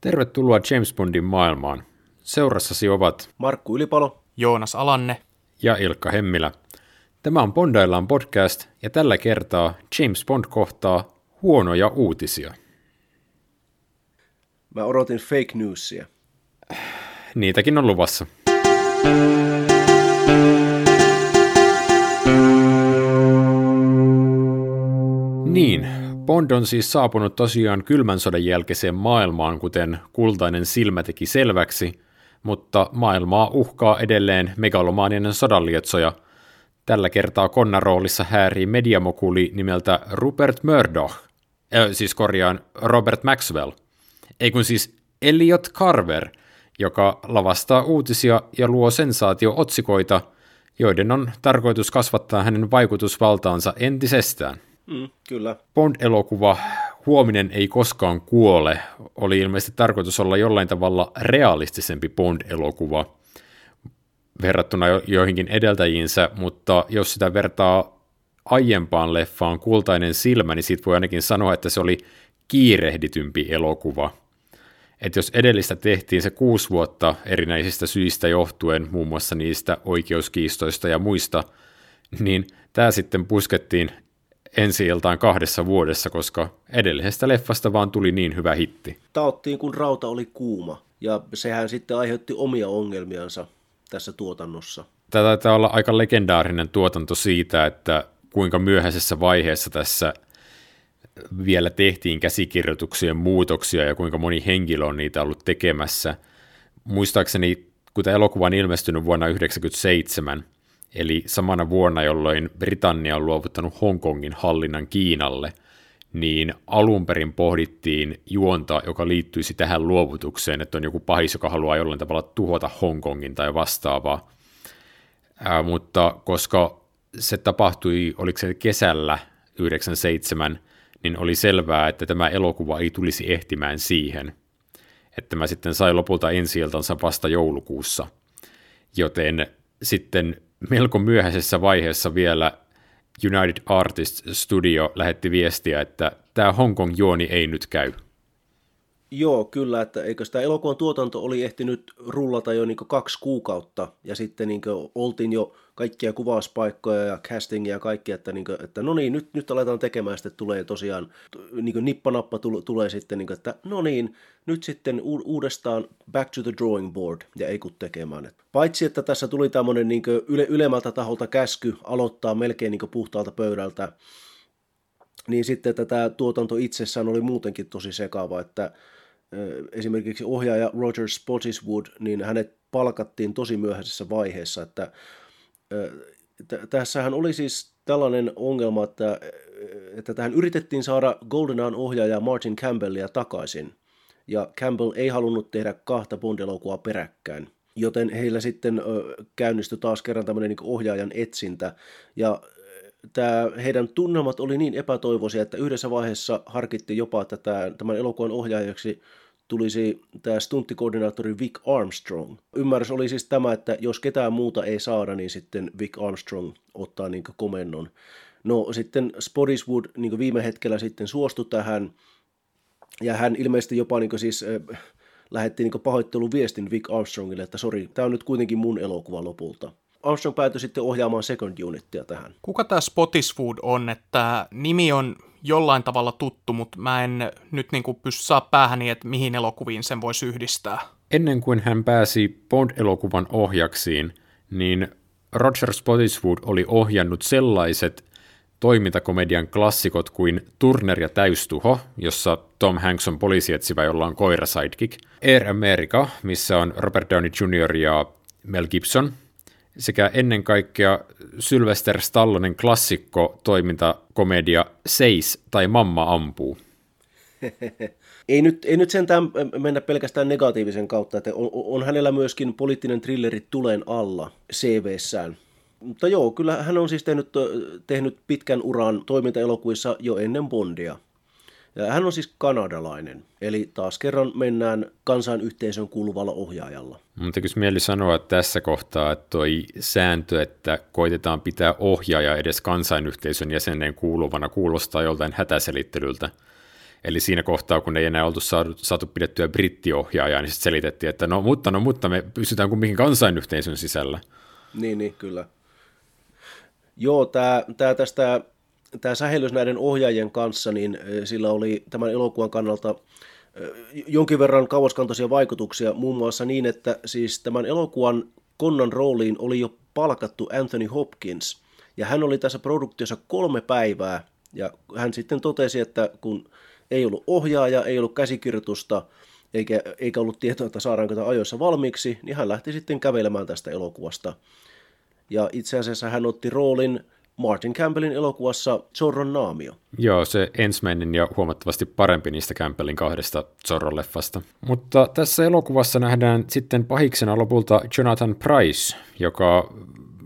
Tervetuloa James Bondin maailmaan. Seurassasi ovat Markku Ylipalo, Joonas Alanne ja Ilkka Hemmilä. Tämä on Bondaillaan podcast ja tällä kertaa James Bond kohtaa huonoja uutisia. Mä odotin fake newsia. Niitäkin on luvassa. Niin, Bond on siis saapunut tosiaan kylmän sodan jälkeiseen maailmaan, kuten kultainen silmä teki selväksi, mutta maailmaa uhkaa edelleen megalomaaninen sodanlietsoja. Tällä kertaa Konnan roolissa häärii mediamokuli nimeltä Rupert Murdoch, äh, siis korjaan Robert Maxwell, ei kun siis Elliot Carver, joka lavastaa uutisia ja luo sensaatio-otsikoita, joiden on tarkoitus kasvattaa hänen vaikutusvaltaansa entisestään. Mm, kyllä. Bond-elokuva Huominen ei koskaan kuole oli ilmeisesti tarkoitus olla jollain tavalla realistisempi Bond-elokuva verrattuna joihinkin edeltäjiinsä, mutta jos sitä vertaa aiempaan leffaan Kultainen silmä, niin siitä voi ainakin sanoa, että se oli kiirehditympi elokuva. Että jos edellistä tehtiin se kuusi vuotta erinäisistä syistä johtuen, muun muassa niistä oikeuskiistoista ja muista, niin tämä sitten puskettiin ensi iltaan kahdessa vuodessa, koska edellisestä leffasta vaan tuli niin hyvä hitti. Taottiin, kun rauta oli kuuma, ja sehän sitten aiheutti omia ongelmiansa tässä tuotannossa. Tämä taitaa olla aika legendaarinen tuotanto siitä, että kuinka myöhäisessä vaiheessa tässä vielä tehtiin käsikirjoituksien muutoksia ja kuinka moni henkilö on niitä ollut tekemässä. Muistaakseni, kun tämä elokuva on ilmestynyt vuonna 1997, eli samana vuonna, jolloin Britannia on luovuttanut Hongkongin hallinnan Kiinalle, niin alun perin pohdittiin juonta, joka liittyisi tähän luovutukseen, että on joku pahis, joka haluaa jollain tavalla tuhota Hongkongin tai vastaavaa. Ää, mutta koska se tapahtui, oliko se kesällä 97, niin oli selvää, että tämä elokuva ei tulisi ehtimään siihen. Että mä sitten sai lopulta ensi vasta joulukuussa. Joten sitten melko myöhäisessä vaiheessa vielä United Artists Studio lähetti viestiä, että tämä Hong Kong juoni ei nyt käy. Joo, kyllä, että eikö sitä elokuvan tuotanto oli ehtinyt rullata jo niin kaksi kuukautta, ja sitten niin oltiin jo kaikkia kuvauspaikkoja ja castingia ja kaikki, että, niin kuin, että no niin, nyt, nyt aletaan tekemään, sitten tulee tosiaan, niin nippanappa tule, tulee sitten, niin kuin, että no niin, nyt sitten uudestaan back to the drawing board, ja ei kun tekemään. Et paitsi, että tässä tuli tämmöinen niin yle, ylemmältä taholta käsky aloittaa melkein niin puhtaalta pöydältä, niin sitten tätä tuotanto itsessään oli muutenkin tosi sekava, että esimerkiksi ohjaaja Roger Spottiswood, niin hänet palkattiin tosi myöhäisessä vaiheessa, että tässähän oli siis tällainen ongelma, että, että tähän yritettiin saada Goldenaan ohjaaja Martin Campbellia takaisin, ja Campbell ei halunnut tehdä kahta Bond-elokuvaa peräkkäin, joten heillä sitten käynnistyi taas kerran tämmöinen niin ohjaajan etsintä, ja tämä, heidän tunnelmat oli niin epätoivoisia, että yhdessä vaiheessa harkittiin jopa, että tämä, tämän elokuvan ohjaajaksi tulisi tämä stunttikoordinaattori Vic Armstrong. Ymmärrys oli siis tämä, että jos ketään muuta ei saada, niin sitten Vic Armstrong ottaa niin komennon. No sitten Spottiswood niin viime hetkellä sitten suostui tähän, ja hän ilmeisesti jopa niin siis, äh, lähetti niin pahoitteluviestin Vic Armstrongille, että sori, tämä on nyt kuitenkin mun elokuva lopulta. Armstrong päätyi sitten ohjaamaan Second Unittia tähän. Kuka tämä Spottiswood on, että nimi on jollain tavalla tuttu, mutta mä en nyt niin kuin pysty saa päähäni, että mihin elokuviin sen voisi yhdistää. Ennen kuin hän pääsi Bond-elokuvan ohjaksiin, niin Roger Spottiswood oli ohjannut sellaiset toimintakomedian klassikot kuin Turner ja täystuho, jossa Tom Hanks on poliisietsivä, jolla on koira sidekick, Air America, missä on Robert Downey Jr. ja Mel Gibson, sekä ennen kaikkea Sylvester Stallonen klassikko toimintakomedia Seis tai Mamma ampuu. ei, nyt, ei nyt sentään mennä pelkästään negatiivisen kautta, että on, on hänellä myöskin poliittinen trilleri Tulen alla CV-sään. Mutta joo, kyllä hän on siis tehnyt, tehnyt pitkän uran toimintaelokuissa jo ennen Bondia. Hän on siis kanadalainen, eli taas kerran mennään kansanyhteisön kuuluvalla ohjaajalla. Mun tekisi mieli sanoa tässä kohtaa, että toi sääntö, että koitetaan pitää ohjaaja edes kansainyhteisön jäsenen kuuluvana, kuulostaa joltain hätäselittelyltä. Eli siinä kohtaa, kun ei enää oltu saatu, saatu pidettyä brittiohjaajaa, niin sitten selitettiin, että no mutta, no mutta, me pysytään kumminkin kansainyhteisön sisällä. Niin, niin, kyllä. Joo, tämä tästä tämä sähellys näiden ohjaajien kanssa, niin sillä oli tämän elokuvan kannalta jonkin verran kauaskantoisia vaikutuksia, muun muassa niin, että siis tämän elokuvan Konnan rooliin oli jo palkattu Anthony Hopkins, ja hän oli tässä produktiossa kolme päivää, ja hän sitten totesi, että kun ei ollut ohjaaja, ei ollut käsikirjoitusta, eikä, eikä ollut tietoa, että saadaanko tämä ajoissa valmiiksi, niin hän lähti sitten kävelemään tästä elokuvasta. Ja itse asiassa hän otti roolin Martin Campbellin elokuvassa Zorron naamio. Joo, se ensimmäinen ja huomattavasti parempi niistä Campbellin kahdesta Zorro-leffasta. Mutta tässä elokuvassa nähdään sitten pahiksena lopulta Jonathan Price, joka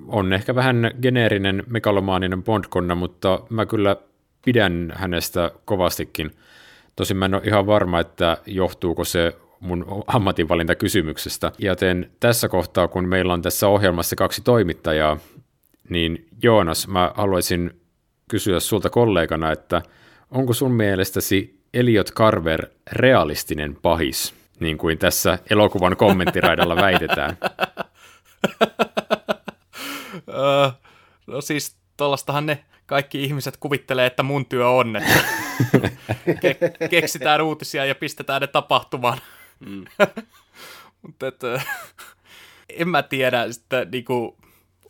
on ehkä vähän geneerinen megalomaaninen Bondkonna, mutta mä kyllä pidän hänestä kovastikin. Tosin mä en ole ihan varma, että johtuuko se mun ammatinvalintakysymyksestä. Joten tässä kohtaa, kun meillä on tässä ohjelmassa kaksi toimittajaa, niin Joonas, mä haluaisin kysyä sulta kollegana, että onko sun mielestäsi Elliot Carver realistinen pahis, niin kuin tässä elokuvan kommenttiraidalla väitetään? no siis tuollaistahan ne kaikki ihmiset kuvittelee, että mun työ on, että ke- keksitään uutisia ja pistetään ne tapahtumaan. Mm. Mutta en mä tiedä, että niinku,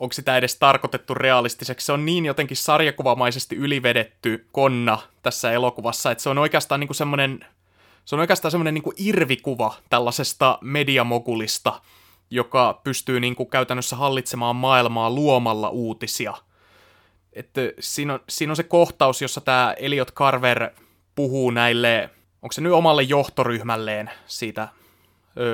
onko sitä edes tarkoitettu realistiseksi. Se on niin jotenkin sarjakuvamaisesti ylivedetty konna tässä elokuvassa, että se on oikeastaan niinku semmoinen se on oikeastaan semmoinen niinku irvikuva tällaisesta mediamogulista, joka pystyy niinku käytännössä hallitsemaan maailmaa luomalla uutisia. Että siinä, on, siinä on se kohtaus, jossa tämä Elliot Carver puhuu näille, onko se nyt omalle johtoryhmälleen siitä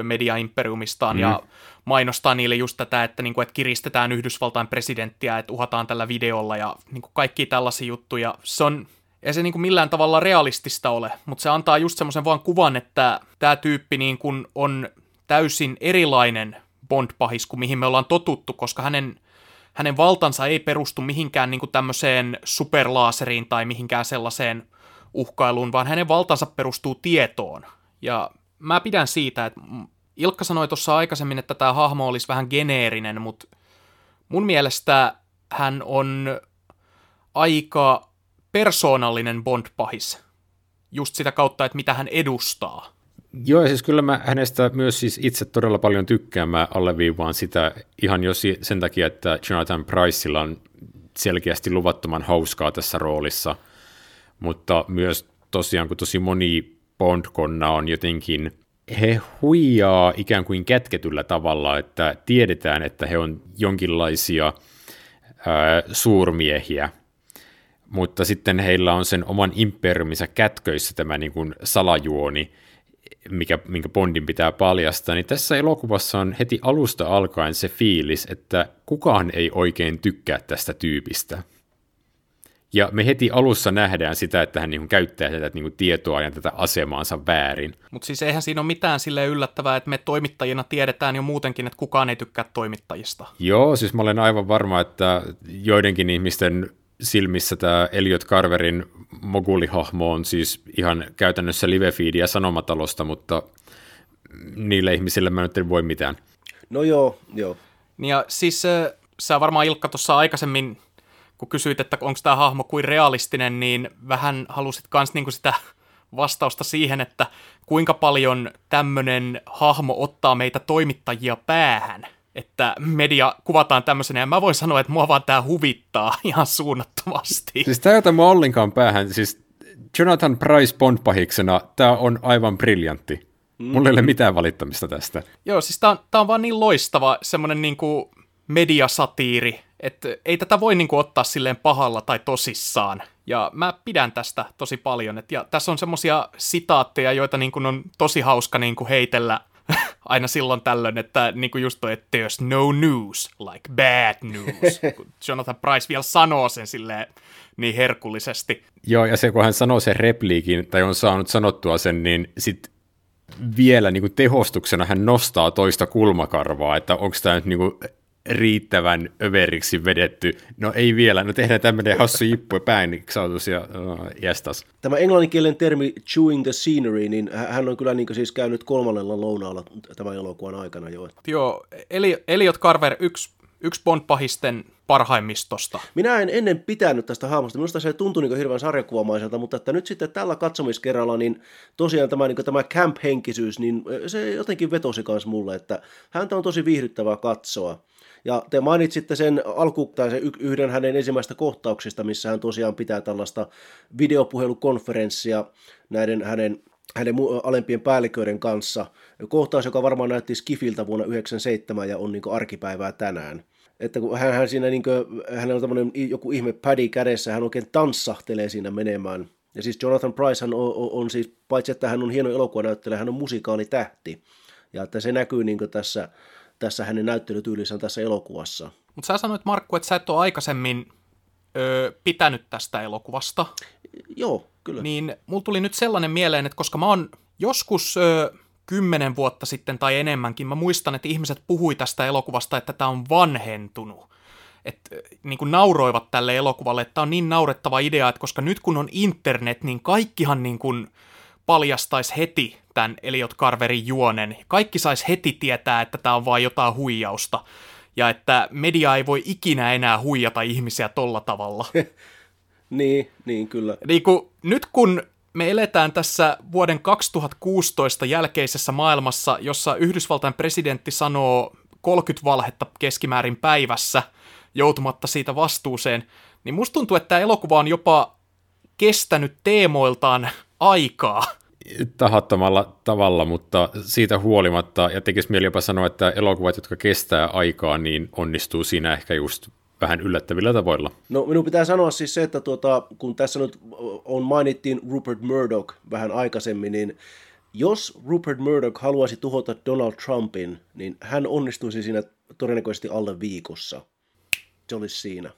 mediaimperiumistaan mm. ja mainostaa niille just tätä, että, niin kuin, että kiristetään Yhdysvaltain presidenttiä, että uhataan tällä videolla ja niin kuin kaikki tällaisia juttuja. Se on, ei se niin kuin millään tavalla realistista ole, mutta se antaa just semmoisen vaan kuvan, että tämä tyyppi niin kuin on täysin erilainen Bond-pahis kuin mihin me ollaan totuttu, koska hänen, hänen valtansa ei perustu mihinkään niin kuin tämmöiseen superlaaseriin tai mihinkään sellaiseen uhkailuun, vaan hänen valtansa perustuu tietoon. Ja mä pidän siitä, että Ilkka sanoi tuossa aikaisemmin, että tämä hahmo olisi vähän geneerinen, mutta mun mielestä hän on aika persoonallinen Bond-pahis. Just sitä kautta, että mitä hän edustaa. Joo, ja siis kyllä mä hänestä myös siis itse todella paljon tykkään. Mä alleviivaan sitä ihan jo sen takia, että Jonathan Priceilla on selkeästi luvattoman hauskaa tässä roolissa, mutta myös tosiaan, kun tosi moni Bond-konna on jotenkin he huijaa ikään kuin kätketyllä tavalla, että tiedetään, että he on jonkinlaisia ää, suurmiehiä, mutta sitten heillä on sen oman imperiuminsa kätköissä tämä niin kuin salajuoni, mikä, minkä Bondin pitää paljastaa, niin tässä elokuvassa on heti alusta alkaen se fiilis, että kukaan ei oikein tykkää tästä tyypistä. Ja me heti alussa nähdään sitä, että hän niin käyttää tätä niin tietoa ja tätä asemaansa väärin. Mutta siis eihän siinä ole mitään sille yllättävää, että me toimittajina tiedetään jo muutenkin, että kukaan ei tykkää toimittajista. Joo, siis mä olen aivan varma, että joidenkin ihmisten silmissä tämä Elliot Carverin mogulihahmo on siis ihan käytännössä live-feedia sanomatalosta, mutta niille ihmisille mä nyt en voi mitään. No joo, joo. Ja siis sä varmaan Ilkka tuossa aikaisemmin kun kysyit, että onko tämä hahmo kuin realistinen, niin vähän halusit myös niinku sitä vastausta siihen, että kuinka paljon tämmöinen hahmo ottaa meitä toimittajia päähän, että media kuvataan tämmöisenä, ja mä voin sanoa, että mua vaan tämä huvittaa ihan suunnattomasti. Siis tämä ei ota mua ollenkaan päähän, siis Jonathan Price Bond-pahiksena, tämä on aivan briljantti. Mulla ei ole mitään valittamista tästä. Joo, siis tämä on, tää on vaan niin loistava semmoinen niinku mediasatiiri, että ei tätä voi niinku ottaa silleen pahalla tai tosissaan. Ja mä pidän tästä tosi paljon. Et ja tässä on semmosia sitaatteja, joita niinku on tosi hauska niinku heitellä aina silloin tällöin, että niinku just toi, että there's no news like bad news. Kun Jonathan Price vielä sanoo sen silleen niin herkullisesti. Joo, ja se kun hän sanoo sen repliikin, tai on saanut sanottua sen, niin sit vielä niin kuin tehostuksena hän nostaa toista kulmakarvaa, että onko tämä nyt niin kuin riittävän överiksi vedetty. No ei vielä, no tehdään tämmöinen hassu jippu pääniksautus ja no, jästas. Tämä englanninkielinen termi chewing the scenery, niin hän on kyllä niin siis käynyt kolmannella lounaalla tämän elokuvan aikana jo. Joo, Eli, Elliot Carver, yksi, yksi Bond-pahisten parhaimmistosta. Minä en ennen pitänyt tästä hahmosta. Minusta se tuntui niin hirveän sarjakuvamaiselta, mutta että nyt sitten tällä katsomiskerralla, niin tosiaan tämä, niin tämä camp-henkisyys, niin se jotenkin vetosi myös mulle, että häntä on tosi viihdyttävää katsoa. Ja te mainitsitte sen alku, tai se yhden hänen ensimmäistä kohtauksista, missä hän tosiaan pitää tällaista videopuhelukonferenssia näiden hänen hänen alempien päälliköiden kanssa. Kohtaus, joka varmaan näytti Skifiltä vuonna 1997 ja on niin arkipäivää tänään että kun hän, hän siinä niin kuin, hänellä on tämmöinen joku ihme pädi kädessä, hän oikein tanssahtelee siinä menemään. Ja siis Jonathan Price hän on, on, on siis, paitsi että hän on hieno elokuvanäyttelijä, hän on musikaalitähti. Ja että se näkyy niin tässä, tässä hänen näyttelytyylissään tässä elokuvassa. Mutta sä sanoit Markku, että sä et ole aikaisemmin öö, pitänyt tästä elokuvasta. Joo, kyllä. Niin mulla tuli nyt sellainen mieleen, että koska mä oon joskus... Öö, kymmenen vuotta sitten tai enemmänkin, mä muistan, että ihmiset puhui tästä elokuvasta, että tämä on vanhentunut. Että niin kuin nauroivat tälle elokuvalle, että tämä on niin naurettava idea, että koska nyt kun on internet, niin kaikkihan niin kuin paljastaisi heti tämän Elliot Carverin juonen. Kaikki saisi heti tietää, että tämä on vain jotain huijausta. Ja että media ei voi ikinä enää huijata ihmisiä tolla tavalla. niin, niin kyllä. Niin kuin, nyt kun me eletään tässä vuoden 2016 jälkeisessä maailmassa, jossa Yhdysvaltain presidentti sanoo 30 valhetta keskimäärin päivässä joutumatta siitä vastuuseen, niin musta tuntuu, että tämä elokuva on jopa kestänyt teemoiltaan aikaa. Tahattomalla tavalla, mutta siitä huolimatta, ja tekisi mieli jopa sanoa, että elokuvat, jotka kestää aikaa, niin onnistuu siinä ehkä just vähän yllättävillä tavoilla. No minun pitää sanoa siis se, että tuota, kun tässä nyt on mainittiin Rupert Murdoch vähän aikaisemmin, niin jos Rupert Murdoch haluaisi tuhota Donald Trumpin, niin hän onnistuisi siinä todennäköisesti alle viikossa. Se olisi siinä.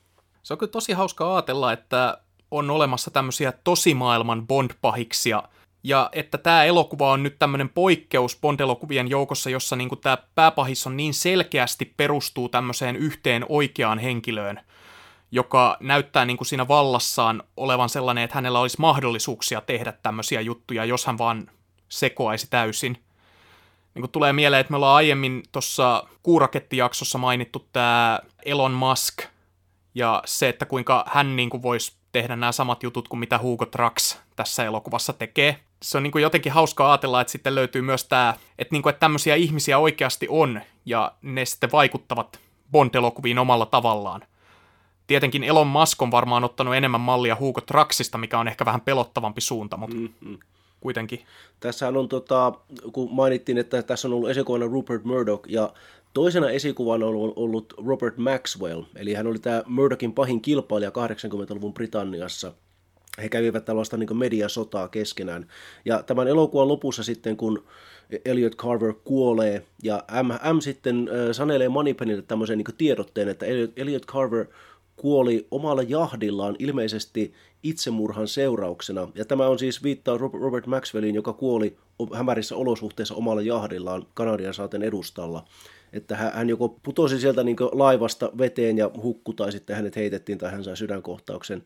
Se on kyllä tosi hauska ajatella, että on olemassa tämmöisiä tosimaailman Bond-pahiksia – ja että tämä elokuva on nyt tämmöinen poikkeus Bond-elokuvien joukossa, jossa niinku tämä pääpahis on niin selkeästi perustuu tämmöiseen yhteen oikeaan henkilöön, joka näyttää niinku siinä vallassaan olevan sellainen, että hänellä olisi mahdollisuuksia tehdä tämmöisiä juttuja, jos hän vaan sekoaisi täysin. Niin tulee mieleen, että me ollaan aiemmin tuossa kuurakettijaksossa mainittu tämä Elon Musk ja se, että kuinka hän niin kuin voisi tehdä nämä samat jutut kuin mitä Hugo Trax tässä elokuvassa tekee se on niin kuin jotenkin hauskaa ajatella, että sitten löytyy myös tämä, että, niin kuin, että tämmöisiä ihmisiä oikeasti on, ja ne sitten vaikuttavat Bond-elokuviin omalla tavallaan. Tietenkin Elon Musk on varmaan ottanut enemmän mallia Hugo Traxista, mikä on ehkä vähän pelottavampi suunta, mutta mm-hmm. kuitenkin. Tässähän on, tota, kun mainittiin, että tässä on ollut esikuvana Rupert Murdoch, ja toisena esikuvana on ollut Robert Maxwell, eli hän oli tämä Murdochin pahin kilpailija 80-luvun Britanniassa – he kävivät tällaista niin mediasotaa keskenään. Ja tämän elokuvan lopussa sitten, kun Elliot Carver kuolee, ja M, M sitten sanelee Moneypenille tämmöisen niin tiedotteen, että Elliot Carver kuoli omalla jahdillaan ilmeisesti itsemurhan seurauksena. Ja tämä on siis viittaus Robert Maxwellin, joka kuoli hämärissä olosuhteissa omalla jahdillaan Kanadian saaten edustalla. Että hän joko putosi sieltä niin laivasta veteen ja hukku, tai sitten hänet heitettiin tai hän sai sydänkohtauksen.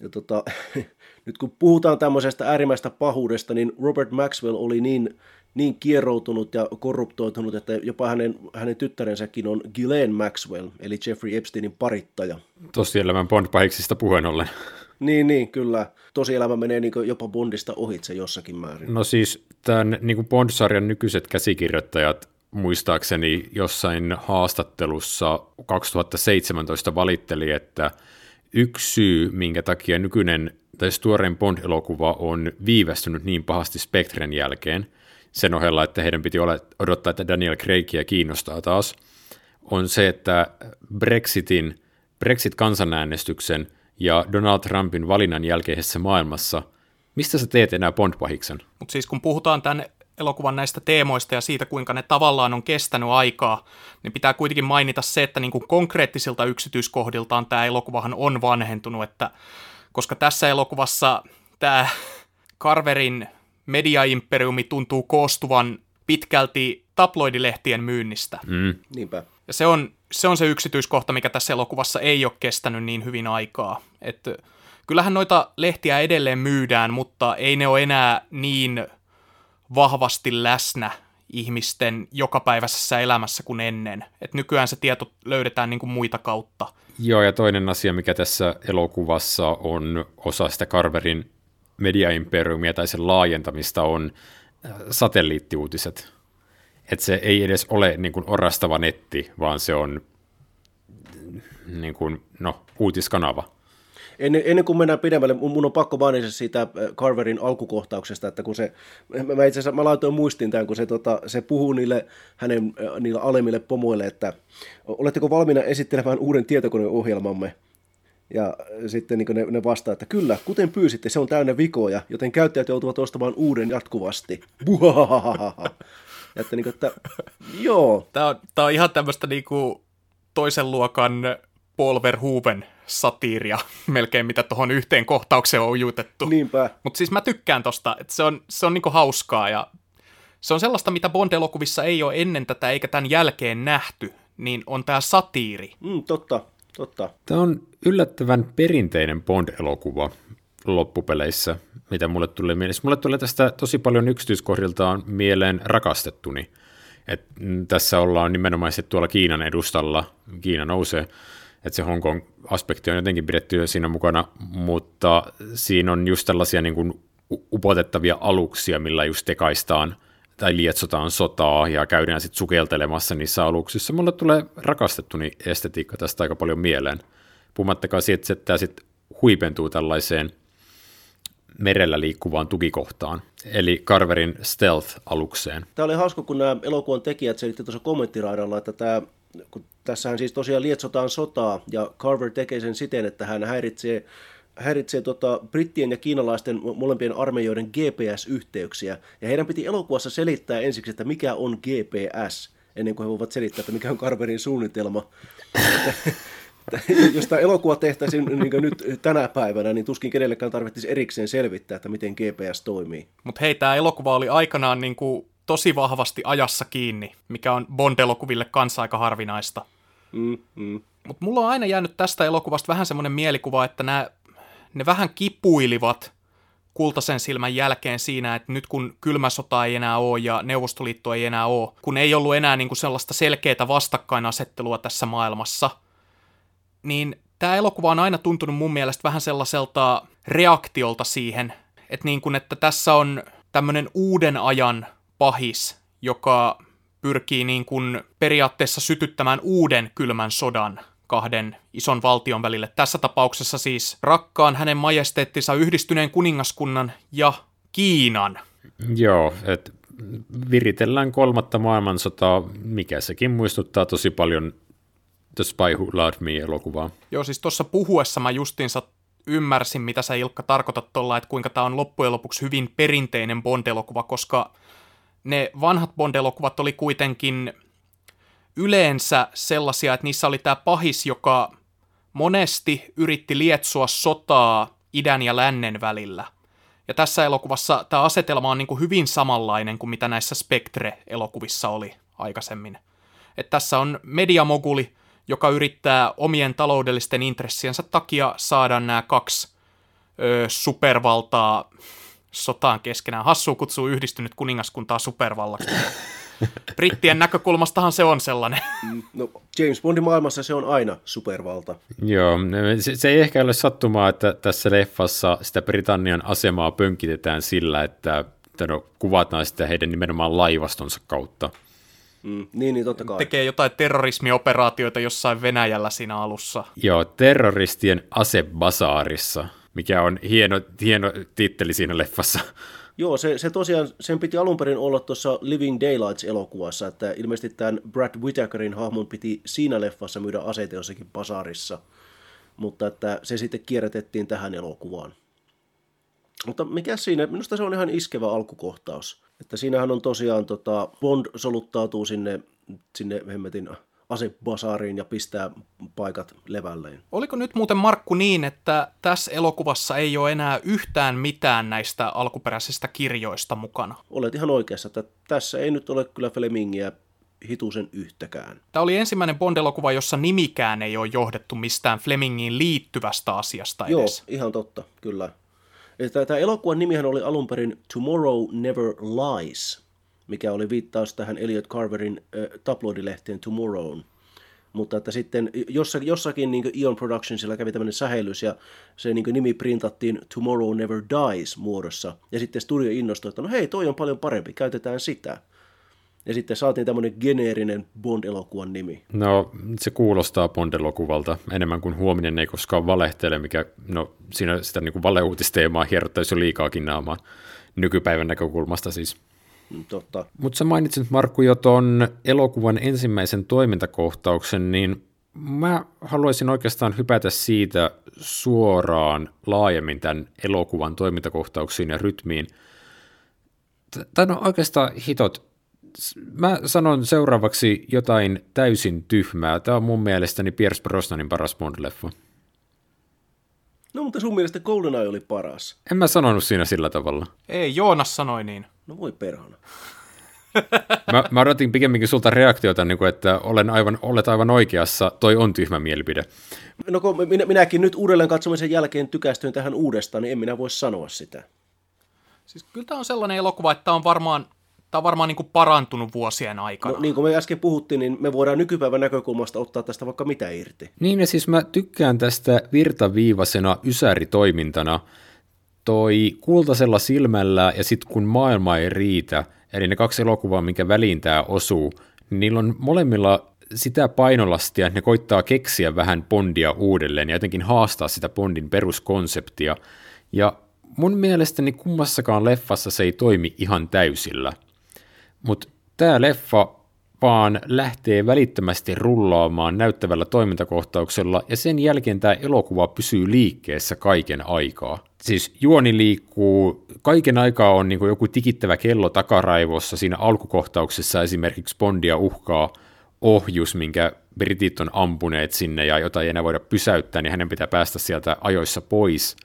Ja tota, nyt kun puhutaan tämmöisestä äärimmäistä pahuudesta, niin Robert Maxwell oli niin, niin kieroutunut ja korruptoitunut, että jopa hänen, hänen tyttärensäkin on Ghislaine Maxwell, eli Jeffrey Epsteinin parittaja. Tosielämän Bond-pahiksista puheen ollen. Niin, niin, kyllä. Tosielämä menee niin jopa Bondista ohitse jossakin määrin. No siis tämän niin Bond-sarjan nykyiset käsikirjoittajat muistaakseni jossain haastattelussa 2017 valitteli, että – yksi syy, minkä takia nykyinen tai tuorein Bond-elokuva on viivästynyt niin pahasti Spectren jälkeen, sen ohella, että heidän piti odottaa, että Daniel Craigia kiinnostaa taas, on se, että Brexitin, Brexit-kansanäänestyksen ja Donald Trumpin valinnan jälkeisessä maailmassa, mistä sä teet enää Bond-pahiksen? Mutta siis kun puhutaan tämän elokuvan näistä teemoista ja siitä, kuinka ne tavallaan on kestänyt aikaa, niin pitää kuitenkin mainita se, että niin kuin konkreettisilta yksityiskohdiltaan tämä elokuvahan on vanhentunut, että koska tässä elokuvassa tämä Carverin mediaimperiumi tuntuu koostuvan pitkälti tabloidilehtien myynnistä. Mm. Niinpä. Ja se on, se on se yksityiskohta, mikä tässä elokuvassa ei ole kestänyt niin hyvin aikaa. Että kyllähän noita lehtiä edelleen myydään, mutta ei ne ole enää niin vahvasti läsnä ihmisten jokapäiväisessä elämässä kuin ennen. Et nykyään se tieto löydetään niin kuin muita kautta. Joo, ja toinen asia, mikä tässä elokuvassa on osa sitä Carverin mediaimperiumia tai sen laajentamista, on äh, satelliittiuutiset. Että se ei edes ole niin kuin orastava netti, vaan se on niin kuin, no, uutiskanava. Ennen, ennen kuin mennään pidemmälle, mun on pakko mainita siitä äh, Carverin alkukohtauksesta, että kun se, mä itse asiassa mä laitoin muistin tämän, kun se, tota, se puhuu niille hänen äh, niille alemmille pomoille, että oletteko valmiina esittelemään uuden tietokoneohjelmamme? Ja sitten niin ne, ne vastaa, että kyllä, kuten pyysitte, se on täynnä vikoja, joten käyttäjät joutuvat ostamaan uuden jatkuvasti. Että, niin kuin, että joo. Tämä on, tämä on ihan tämmöistä niin kuin toisen luokan Paul Verhoeven satiiria melkein, mitä tuohon yhteen kohtaukseen on ujutettu. Niinpä. Mutta siis mä tykkään tosta, että se on, se on niinku hauskaa ja se on sellaista, mitä Bond-elokuvissa ei ole ennen tätä eikä tämän jälkeen nähty, niin on tämä satiiri. Mm, totta, totta. Tämä on yllättävän perinteinen Bond-elokuva loppupeleissä, mitä mulle tuli mieleen. Mulle tulee tästä tosi paljon yksityiskohdiltaan mieleen rakastettuni. Et tässä ollaan nimenomaan tuolla Kiinan edustalla, Kiina nousee, että se Hongkong-aspekti on jotenkin pidetty siinä mukana, mutta siinä on just tällaisia niin kuin upotettavia aluksia, millä just tekaistaan tai lietsotaan sotaa ja käydään sitten sukeltelemassa niissä aluksissa. Mulle tulee rakastettuni estetiikka tästä aika paljon mieleen. Puhumattakaan siitä, että tämä sitten huipentuu tällaiseen merellä liikkuvaan tukikohtaan, eli Carverin Stealth-alukseen. Tämä oli hauska, kun nämä elokuvan tekijät selitti tuossa kommenttiraidalla, että tämä kun tässähän siis tosiaan lietsotaan sotaa, ja Carver tekee sen siten, että hän häiritsee, häiritsee tota, brittien ja kiinalaisten molempien armeijoiden GPS-yhteyksiä, ja heidän piti elokuvassa selittää ensiksi, että mikä on GPS, ennen kuin he voivat selittää, että mikä on Carverin suunnitelma. jos tämä elokuva tehtäisiin niin nyt tänä päivänä, niin tuskin kenellekään tarvitsisi erikseen selvittää, että miten GPS toimii. Mutta hei, tämä elokuva oli aikanaan niin kuin tosi vahvasti ajassa kiinni, mikä on Bond-elokuville kanssa aika harvinaista. Mm, mm. Mutta mulla on aina jäänyt tästä elokuvasta vähän semmoinen mielikuva, että nämä, ne vähän kipuilivat kultaisen silmän jälkeen siinä, että nyt kun kylmä sota ei enää ole ja Neuvostoliitto ei enää ole, kun ei ollut enää niin kuin sellaista selkeää vastakkainasettelua tässä maailmassa, niin tämä elokuva on aina tuntunut mun mielestä vähän sellaiselta reaktiolta siihen, että, niin kuin, että tässä on tämmöinen uuden ajan pahis, joka pyrkii niin kuin periaatteessa sytyttämään uuden kylmän sodan kahden ison valtion välille. Tässä tapauksessa siis rakkaan hänen majesteettinsa yhdistyneen kuningaskunnan ja Kiinan. Joo, että viritellään kolmatta maailmansotaa, mikä sekin muistuttaa tosi paljon The Spy Who Loved Me-elokuvaa. Joo, siis tuossa puhuessa mä justiinsa ymmärsin, mitä sä Ilkka tarkoitat tuolla, että kuinka tämä on loppujen lopuksi hyvin perinteinen Bond-elokuva, koska ne vanhat Bond-elokuvat oli kuitenkin yleensä sellaisia, että niissä oli tämä pahis, joka monesti yritti lietsoa sotaa idän ja lännen välillä. Ja tässä elokuvassa tämä asetelma on niin kuin hyvin samanlainen kuin mitä näissä Spectre-elokuvissa oli aikaisemmin. Et tässä on mediamoguli, joka yrittää omien taloudellisten intressiensä takia saada nämä kaksi ö, supervaltaa sotaan keskenään. Hassu kutsuu yhdistynyt kuningaskuntaa supervallaksi. Brittien näkökulmastahan se on sellainen. Mm, no, James Bondin maailmassa se on aina supervalta. Joo, se, se ei ehkä ole sattumaa, että tässä leffassa sitä Britannian asemaa pönkitetään sillä, että no, kuvataan sitä heidän nimenomaan laivastonsa kautta. Mm, niin, niin totta kai. Tekee jotain terrorismioperaatioita jossain Venäjällä siinä alussa. Joo, terroristien asebasaarissa mikä on hieno, hieno titteli siinä leffassa. Joo, se, se tosiaan, sen piti alun perin olla tuossa Living Daylights-elokuvassa, että ilmeisesti tämän Brad Whitakerin hahmon piti siinä leffassa myydä aseita jossakin basarissa, mutta että se sitten kierrätettiin tähän elokuvaan. Mutta mikä siinä, minusta se on ihan iskevä alkukohtaus. Että siinähän on tosiaan, tota, Bond soluttautuu sinne, sinne hemmetin asebasaariin ja pistää paikat levälleen. Oliko nyt muuten Markku niin, että tässä elokuvassa ei ole enää yhtään mitään näistä alkuperäisistä kirjoista mukana? Olet ihan oikeassa, että tässä ei nyt ole kyllä Flemingiä hitusen yhtäkään. Tämä oli ensimmäinen Bond-elokuva, jossa nimikään ei ole johdettu mistään Flemingiin liittyvästä asiasta edes. Joo, ihan totta, kyllä. Tämä elokuvan nimihän oli alun perin Tomorrow Never Lies, mikä oli viittaus tähän Elliot Carverin äh, tabloidilehteen Tomorrown. Mutta että sitten jossakin, jossakin niin Ion Productionsilla kävi tämmöinen sähellys ja se niin nimi printattiin Tomorrow Never Dies muodossa. Ja sitten studio innostui, että no hei, toi on paljon parempi, käytetään sitä. Ja sitten saatiin tämmöinen geneerinen Bond-elokuvan nimi. No, se kuulostaa Bond-elokuvalta enemmän kuin huominen ei koskaan valehtele, mikä, no, siinä sitä niin kuin valeuutisteemaa hierottaisi jo liikaakin naamaan nykypäivän näkökulmasta siis. Totta. Mutta sä mainitsit Markku jo ton elokuvan ensimmäisen toimintakohtauksen, niin mä haluaisin oikeastaan hypätä siitä suoraan laajemmin tämän elokuvan toimintakohtauksiin ja rytmiin. Tai no oikeastaan hitot, mä sanon seuraavaksi jotain täysin tyhmää. Tämä on mun mielestäni Pierce Brosnanin paras Bond-leffa. No mutta sun mielestä GoldenEye oli paras. En mä sanonut siinä sillä tavalla. Ei, Joonas sanoi niin. No voi perhana. mä, mä odotin pikemminkin sulta reaktiota, niin kuin, että olen aivan, olet aivan oikeassa, toi on tyhmä mielipide. No kun minä, minäkin nyt uudelleen katsomisen jälkeen tykästyin tähän uudestaan, niin en minä voi sanoa sitä. Siis kyllä tämä on sellainen elokuva, että tämä on varmaan Tämä on varmaan niin kuin parantunut vuosien aikana. No, niin kuin me äsken puhuttiin, niin me voidaan nykypäivän näkökulmasta ottaa tästä vaikka mitä irti. Niin, ja siis mä tykkään tästä virtaviivasena ysäritoimintana. Toi kultasella silmällä ja sitten kun maailma ei riitä, eli ne kaksi elokuvaa, minkä väliin tämä osuu, niin niillä on molemmilla sitä painolastia, että ne koittaa keksiä vähän Bondia uudelleen ja jotenkin haastaa sitä Bondin peruskonseptia. Ja mun mielestäni kummassakaan leffassa se ei toimi ihan täysillä – mutta tämä leffa vaan lähtee välittömästi rullaamaan näyttävällä toimintakohtauksella, ja sen jälkeen tämä elokuva pysyy liikkeessä kaiken aikaa. Siis juoni liikkuu, kaiken aikaa on niin joku tikittävä kello takaraivossa, siinä alkukohtauksessa esimerkiksi Bondia uhkaa ohjus, minkä britit on ampuneet sinne ja jota ei enää voida pysäyttää, niin hänen pitää päästä sieltä ajoissa pois.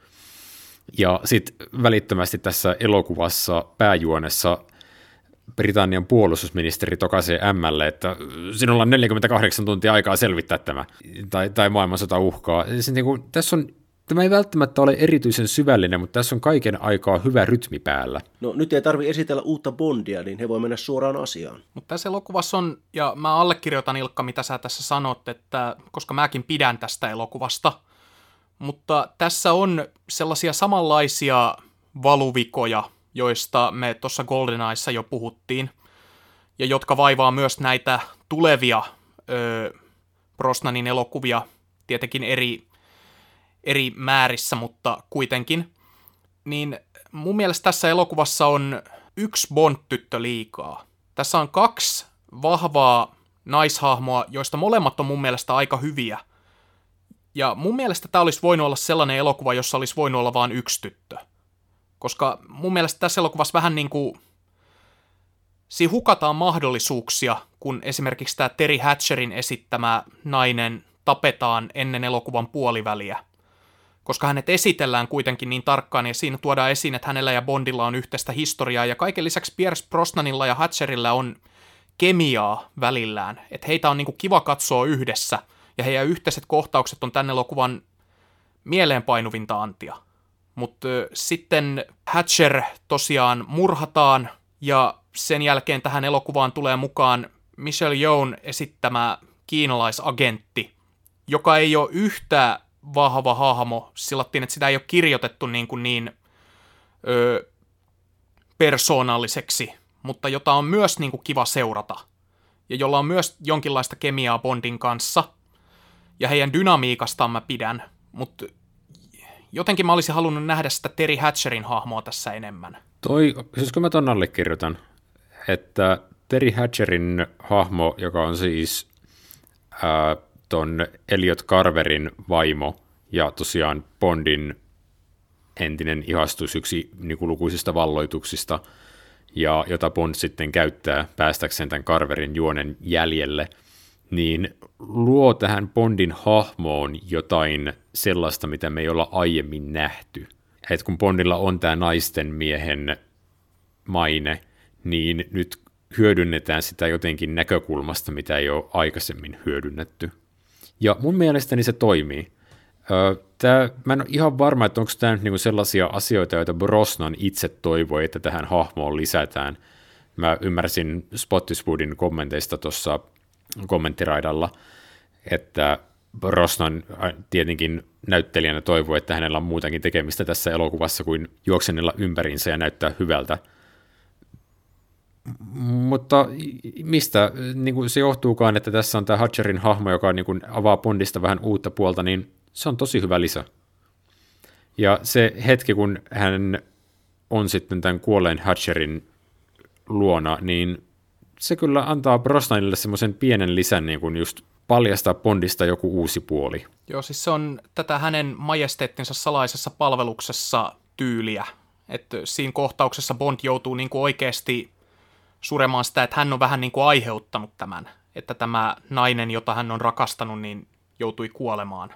Ja sitten välittömästi tässä elokuvassa pääjuonessa Britannian puolustusministeri tokaisee Mlle, että sinulla on 48 tuntia aikaa selvittää tämä, tai, tai maailmansota uhkaa. Siis niin kuin, tässä on Tämä ei välttämättä ole erityisen syvällinen, mutta tässä on kaiken aikaa hyvä rytmi päällä. No nyt ei tarvi esitellä uutta Bondia, niin he voi mennä suoraan asiaan. Mutta tässä elokuvassa on, ja mä allekirjoitan Ilkka, mitä sä tässä sanot, että koska mäkin pidän tästä elokuvasta, mutta tässä on sellaisia samanlaisia valuvikoja, joista me tuossa GoldenEyessa jo puhuttiin, ja jotka vaivaa myös näitä tulevia ö, Brosnanin elokuvia, tietenkin eri, eri määrissä, mutta kuitenkin, niin mun mielestä tässä elokuvassa on yksi Bond-tyttö liikaa. Tässä on kaksi vahvaa naishahmoa, joista molemmat on mun mielestä aika hyviä. Ja mun mielestä tämä olisi voinut olla sellainen elokuva, jossa olisi voinut olla vain yksi tyttö. Koska mun mielestä tässä elokuvassa vähän niin kuin siinä hukataan mahdollisuuksia, kun esimerkiksi tämä Terry Hatcherin esittämä nainen tapetaan ennen elokuvan puoliväliä. Koska hänet esitellään kuitenkin niin tarkkaan ja siinä tuodaan esiin, että hänellä ja Bondilla on yhteistä historiaa ja kaiken lisäksi Pierce Brosnanilla ja Hatcherilla on kemiaa välillään. Että heitä on niinku kiva katsoa yhdessä ja heidän yhteiset kohtaukset on tänne elokuvan mieleenpainuvinta antia. Mutta sitten Hatcher tosiaan murhataan ja sen jälkeen tähän elokuvaan tulee mukaan Michelle Yeohn esittämä kiinalaisagentti, joka ei ole yhtä vahva hahmo. Sillattiin, että sitä ei ole kirjoitettu niin, kuin niin ö, persoonalliseksi, mutta jota on myös niin kuin kiva seurata. Ja jolla on myös jonkinlaista kemiaa Bondin kanssa. Ja heidän dynamiikastaan mä pidän, mutta jotenkin mä olisin halunnut nähdä sitä Terry Hatcherin hahmoa tässä enemmän. Toi, siis kun mä ton allekirjoitan, että Terry Hatcherin hahmo, joka on siis ää, ton Elliot Carverin vaimo ja tosiaan Bondin entinen ihastus, yksi niin lukuisista valloituksista, ja jota Bond sitten käyttää päästäkseen tämän Carverin juonen jäljelle – niin luo tähän Bondin hahmoon jotain sellaista, mitä me ei olla aiemmin nähty. Et kun Bondilla on tämä naisten miehen maine, niin nyt hyödynnetään sitä jotenkin näkökulmasta, mitä ei ole aikaisemmin hyödynnetty. Ja mun mielestäni se toimii. Tää, mä en ole ihan varma, että onko tämä niinku sellaisia asioita, joita Brosnan itse toivoi, että tähän hahmoon lisätään. Mä ymmärsin Spottiswoodin kommenteista tuossa kommenttiraidalla, että Brosnan tietenkin näyttelijänä toivoi, että hänellä on muutenkin tekemistä tässä elokuvassa kuin juoksennella ympäriinsä ja näyttää hyvältä. Mutta mistä niin kuin se johtuukaan, että tässä on tämä Hatcherin hahmo, joka niin kuin avaa Bondista vähän uutta puolta, niin se on tosi hyvä lisä. Ja se hetki, kun hän on sitten tämän kuolleen Hatcherin luona, niin se kyllä antaa Brosnanille semmoisen pienen lisän niin kuin just paljastaa Bondista joku uusi puoli. Joo, siis se on tätä hänen majesteettinsa salaisessa palveluksessa tyyliä. Että siinä kohtauksessa Bond joutuu niin kuin oikeasti suremaan sitä, että hän on vähän niin kuin aiheuttanut tämän. Että tämä nainen, jota hän on rakastanut, niin joutui kuolemaan.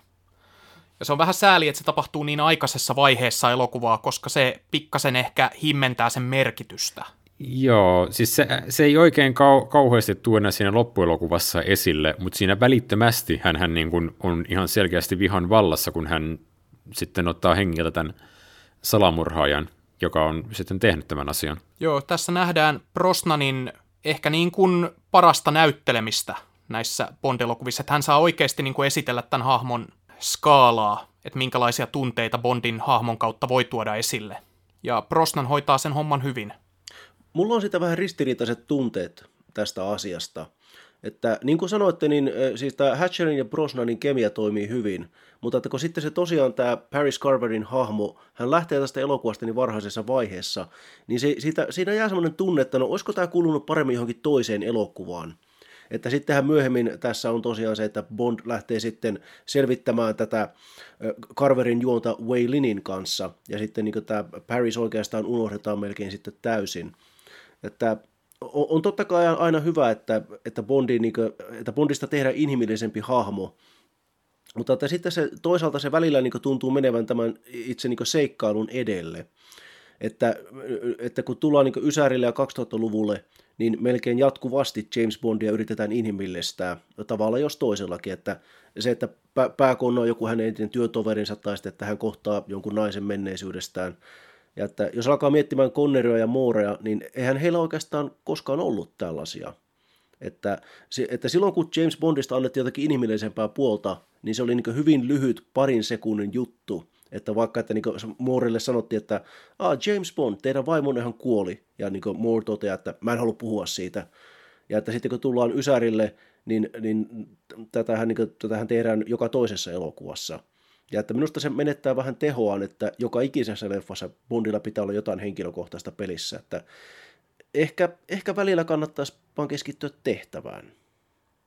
Ja se on vähän sääli, että se tapahtuu niin aikaisessa vaiheessa elokuvaa, koska se pikkasen ehkä himmentää sen merkitystä. Joo, siis se, se ei oikein kau, kauheasti tuoda siinä loppuelokuvassa esille, mutta siinä välittömästi hän, hän niin kuin on ihan selkeästi vihan vallassa, kun hän sitten ottaa hengiltä tämän salamurhaajan, joka on sitten tehnyt tämän asian. Joo, tässä nähdään Brosnanin ehkä niin kuin parasta näyttelemistä näissä Bond-elokuvissa, että hän saa oikeasti niin kuin esitellä tämän hahmon skaalaa, että minkälaisia tunteita Bondin hahmon kautta voi tuoda esille. Ja Brosnan hoitaa sen homman hyvin. Mulla on sitä vähän ristiriitaiset tunteet tästä asiasta. Että niin kuin sanoitte, niin siis tämä Hatcherin ja Brosnanin kemia toimii hyvin, mutta että kun sitten se tosiaan tämä Paris Carverin hahmo, hän lähtee tästä elokuvasta niin varhaisessa vaiheessa, niin se, siitä, siinä jää semmoinen tunne, että no olisiko tämä kuulunut paremmin johonkin toiseen elokuvaan. Että sittenhän myöhemmin tässä on tosiaan se, että Bond lähtee sitten selvittämään tätä Carverin juonta Wei Linin kanssa, ja sitten niin tämä Paris oikeastaan unohdetaan melkein sitten täysin. Että on, on totta kai aina hyvä, että, että, Bondi, niin kuin, että Bondista tehdään inhimillisempi hahmo, mutta että sitten se, toisaalta se välillä niin tuntuu menevän tämän itse niin seikkailun edelle. Että, että kun tullaan niin Ysärille ja 2000-luvulle, niin melkein jatkuvasti James Bondia yritetään inhimillistää tavalla jos toisellakin, että se, että pääkonna on joku hänen entinen työtoverinsa tai sitten, että hän kohtaa jonkun naisen menneisyydestään, ja että jos alkaa miettimään Conneria ja Moorea, niin eihän heillä oikeastaan koskaan ollut tällaisia. Että, että silloin kun James Bondista annettiin jotakin inhimillisempää puolta, niin se oli niin hyvin lyhyt parin sekunnin juttu. Että vaikka että niin Moorelle sanottiin, että ah, James Bond, teidän vaimonnehan kuoli. Ja niin Moore toteaa, että mä en halua puhua siitä. Ja että sitten kun tullaan Ysärille, niin, niin tätähän, niin kuin, tätähän tehdään joka toisessa elokuvassa. Ja että minusta se menettää vähän tehoaan, että joka ikisessä leffassa Bondilla pitää olla jotain henkilökohtaista pelissä, että ehkä, ehkä välillä kannattaisi vaan keskittyä tehtävään.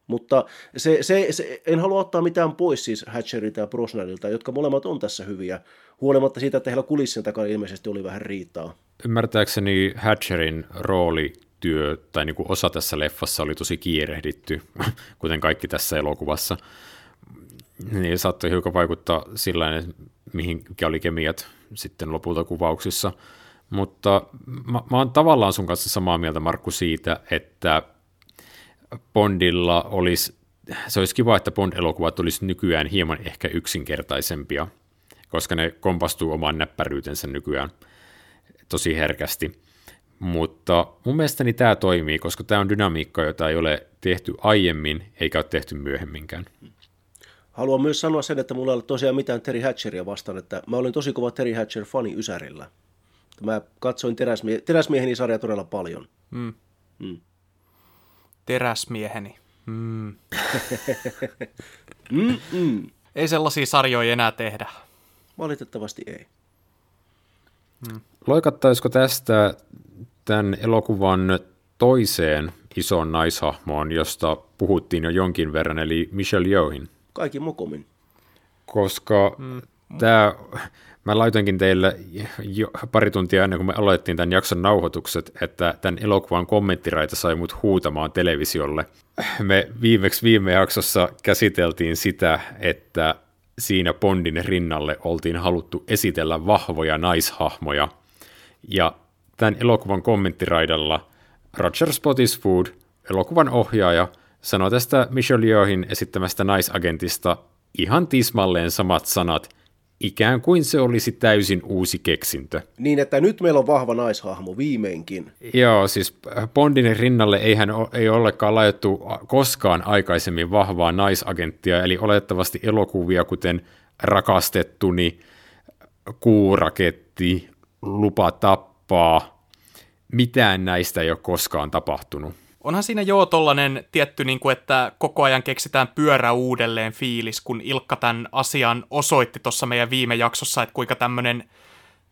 Mutta se, se, se, en halua ottaa mitään pois siis Hatcherilta ja Brosnanilta, jotka molemmat on tässä hyviä, huolimatta siitä, että heillä kulissin takana ilmeisesti oli vähän riitaa. Ymmärtääkseni Hatcherin rooli työ tai niin kuin osa tässä leffassa oli tosi kiirehditty, kuten kaikki tässä elokuvassa niin saattoi hiukan vaikuttaa sillä mihinkä oli kemiat sitten lopulta kuvauksissa. Mutta mä, mä oon tavallaan sun kanssa samaa mieltä, Markku, siitä, että Bondilla olisi, se olisi kiva, että Bond-elokuvat olisi nykyään hieman ehkä yksinkertaisempia, koska ne kompastuu omaan näppäryytensä nykyään tosi herkästi. Mutta mun mielestäni tämä toimii, koska tämä on dynamiikka, jota ei ole tehty aiemmin eikä ole tehty myöhemminkään. Haluan myös sanoa sen, että mulla ei ole tosiaan mitään Terry Hatcheria vastaan, että mä olin tosi kova Terry Hatcher-fani Ysärillä. Mä katsoin teräsmie- Teräsmieheni sarja todella paljon. Mm. Mm. Teräsmieheni. Mm. mm Ei sellaisia sarjoja enää tehdä. Valitettavasti ei. Mm. Loikattaisiko tästä tämän elokuvan toiseen isoon naishahmoon, josta puhuttiin jo jonkin verran, eli Michelle Yeohin? Kaikki mokomin. Koska mm. tämä, mä laitoinkin teille jo pari tuntia ennen kuin me aloitettiin tämän jakson nauhoitukset, että tämän elokuvan kommenttiraita sai mut huutamaan televisiolle. Me viimeksi viime jaksossa käsiteltiin sitä, että siinä Bondin rinnalle oltiin haluttu esitellä vahvoja naishahmoja, ja tämän elokuvan kommenttiraidalla Roger Spottiswoode, elokuvan ohjaaja, sanoi tästä Michelle Yeohin esittämästä naisagentista ihan tismalleen samat sanat, ikään kuin se olisi täysin uusi keksintö. Niin, että nyt meillä on vahva naishahmo, viimeinkin. Joo, siis Bondin rinnalle eihän ei ollekaan laitettu koskaan aikaisemmin vahvaa naisagenttia, eli oletettavasti elokuvia kuten Rakastettuni, Kuuraketti, Lupa tappaa, mitään näistä ei ole koskaan tapahtunut. Onhan siinä joo tollanen tietty, niin kuin, että koko ajan keksitään pyörä uudelleen fiilis, kun Ilkka tämän asian osoitti tuossa meidän viime jaksossa, että kuinka tämmöinen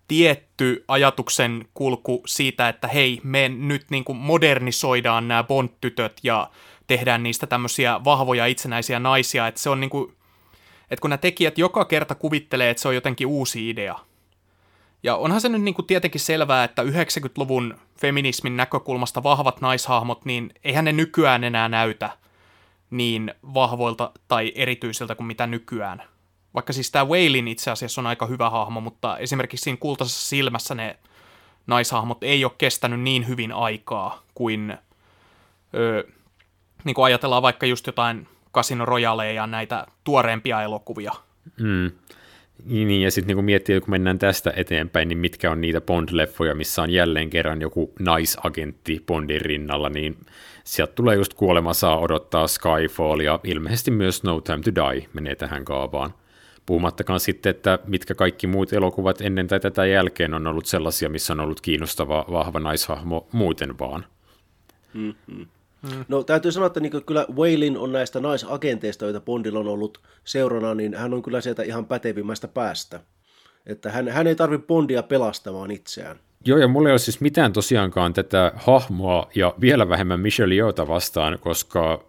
tietty ajatuksen kulku siitä, että hei, me nyt niin kuin modernisoidaan nämä Bond-tytöt ja tehdään niistä tämmöisiä vahvoja itsenäisiä naisia, että se on niin kuin, että kun nämä tekijät joka kerta kuvittelee, että se on jotenkin uusi idea, ja onhan se nyt niin kuin tietenkin selvää, että 90-luvun feminismin näkökulmasta vahvat naishahmot, niin eihän ne nykyään enää näytä niin vahvoilta tai erityisiltä kuin mitä nykyään. Vaikka siis tämä Waylin itse asiassa on aika hyvä hahmo, mutta esimerkiksi siinä kultaisessa silmässä ne naishahmot ei ole kestänyt niin hyvin aikaa kuin, öö, niin kuin ajatellaan vaikka just jotain Casino Royale ja näitä tuoreempia elokuvia. Mm. Niin, ja sitten niin miettii, kun mennään tästä eteenpäin, niin mitkä on niitä Bond-leffoja, missä on jälleen kerran joku naisagentti Bondin rinnalla, niin sieltä tulee just kuolema saa odottaa Skyfall, ja ilmeisesti myös No Time to Die menee tähän kaavaan. Puhumattakaan sitten, että mitkä kaikki muut elokuvat ennen tai tätä jälkeen on ollut sellaisia, missä on ollut kiinnostava vahva naishahmo muuten vaan. Mm-hmm. Mm. No täytyy sanoa, että niin kyllä Waylin on näistä naisagenteista, joita Bondilla on ollut seurana, niin hän on kyllä sieltä ihan pätevimmästä päästä. Että hän, hän ei tarvitse Bondia pelastamaan itseään. Joo, ja mulla ei ole siis mitään tosiaankaan tätä hahmoa ja vielä vähemmän Michelle Yeota vastaan, koska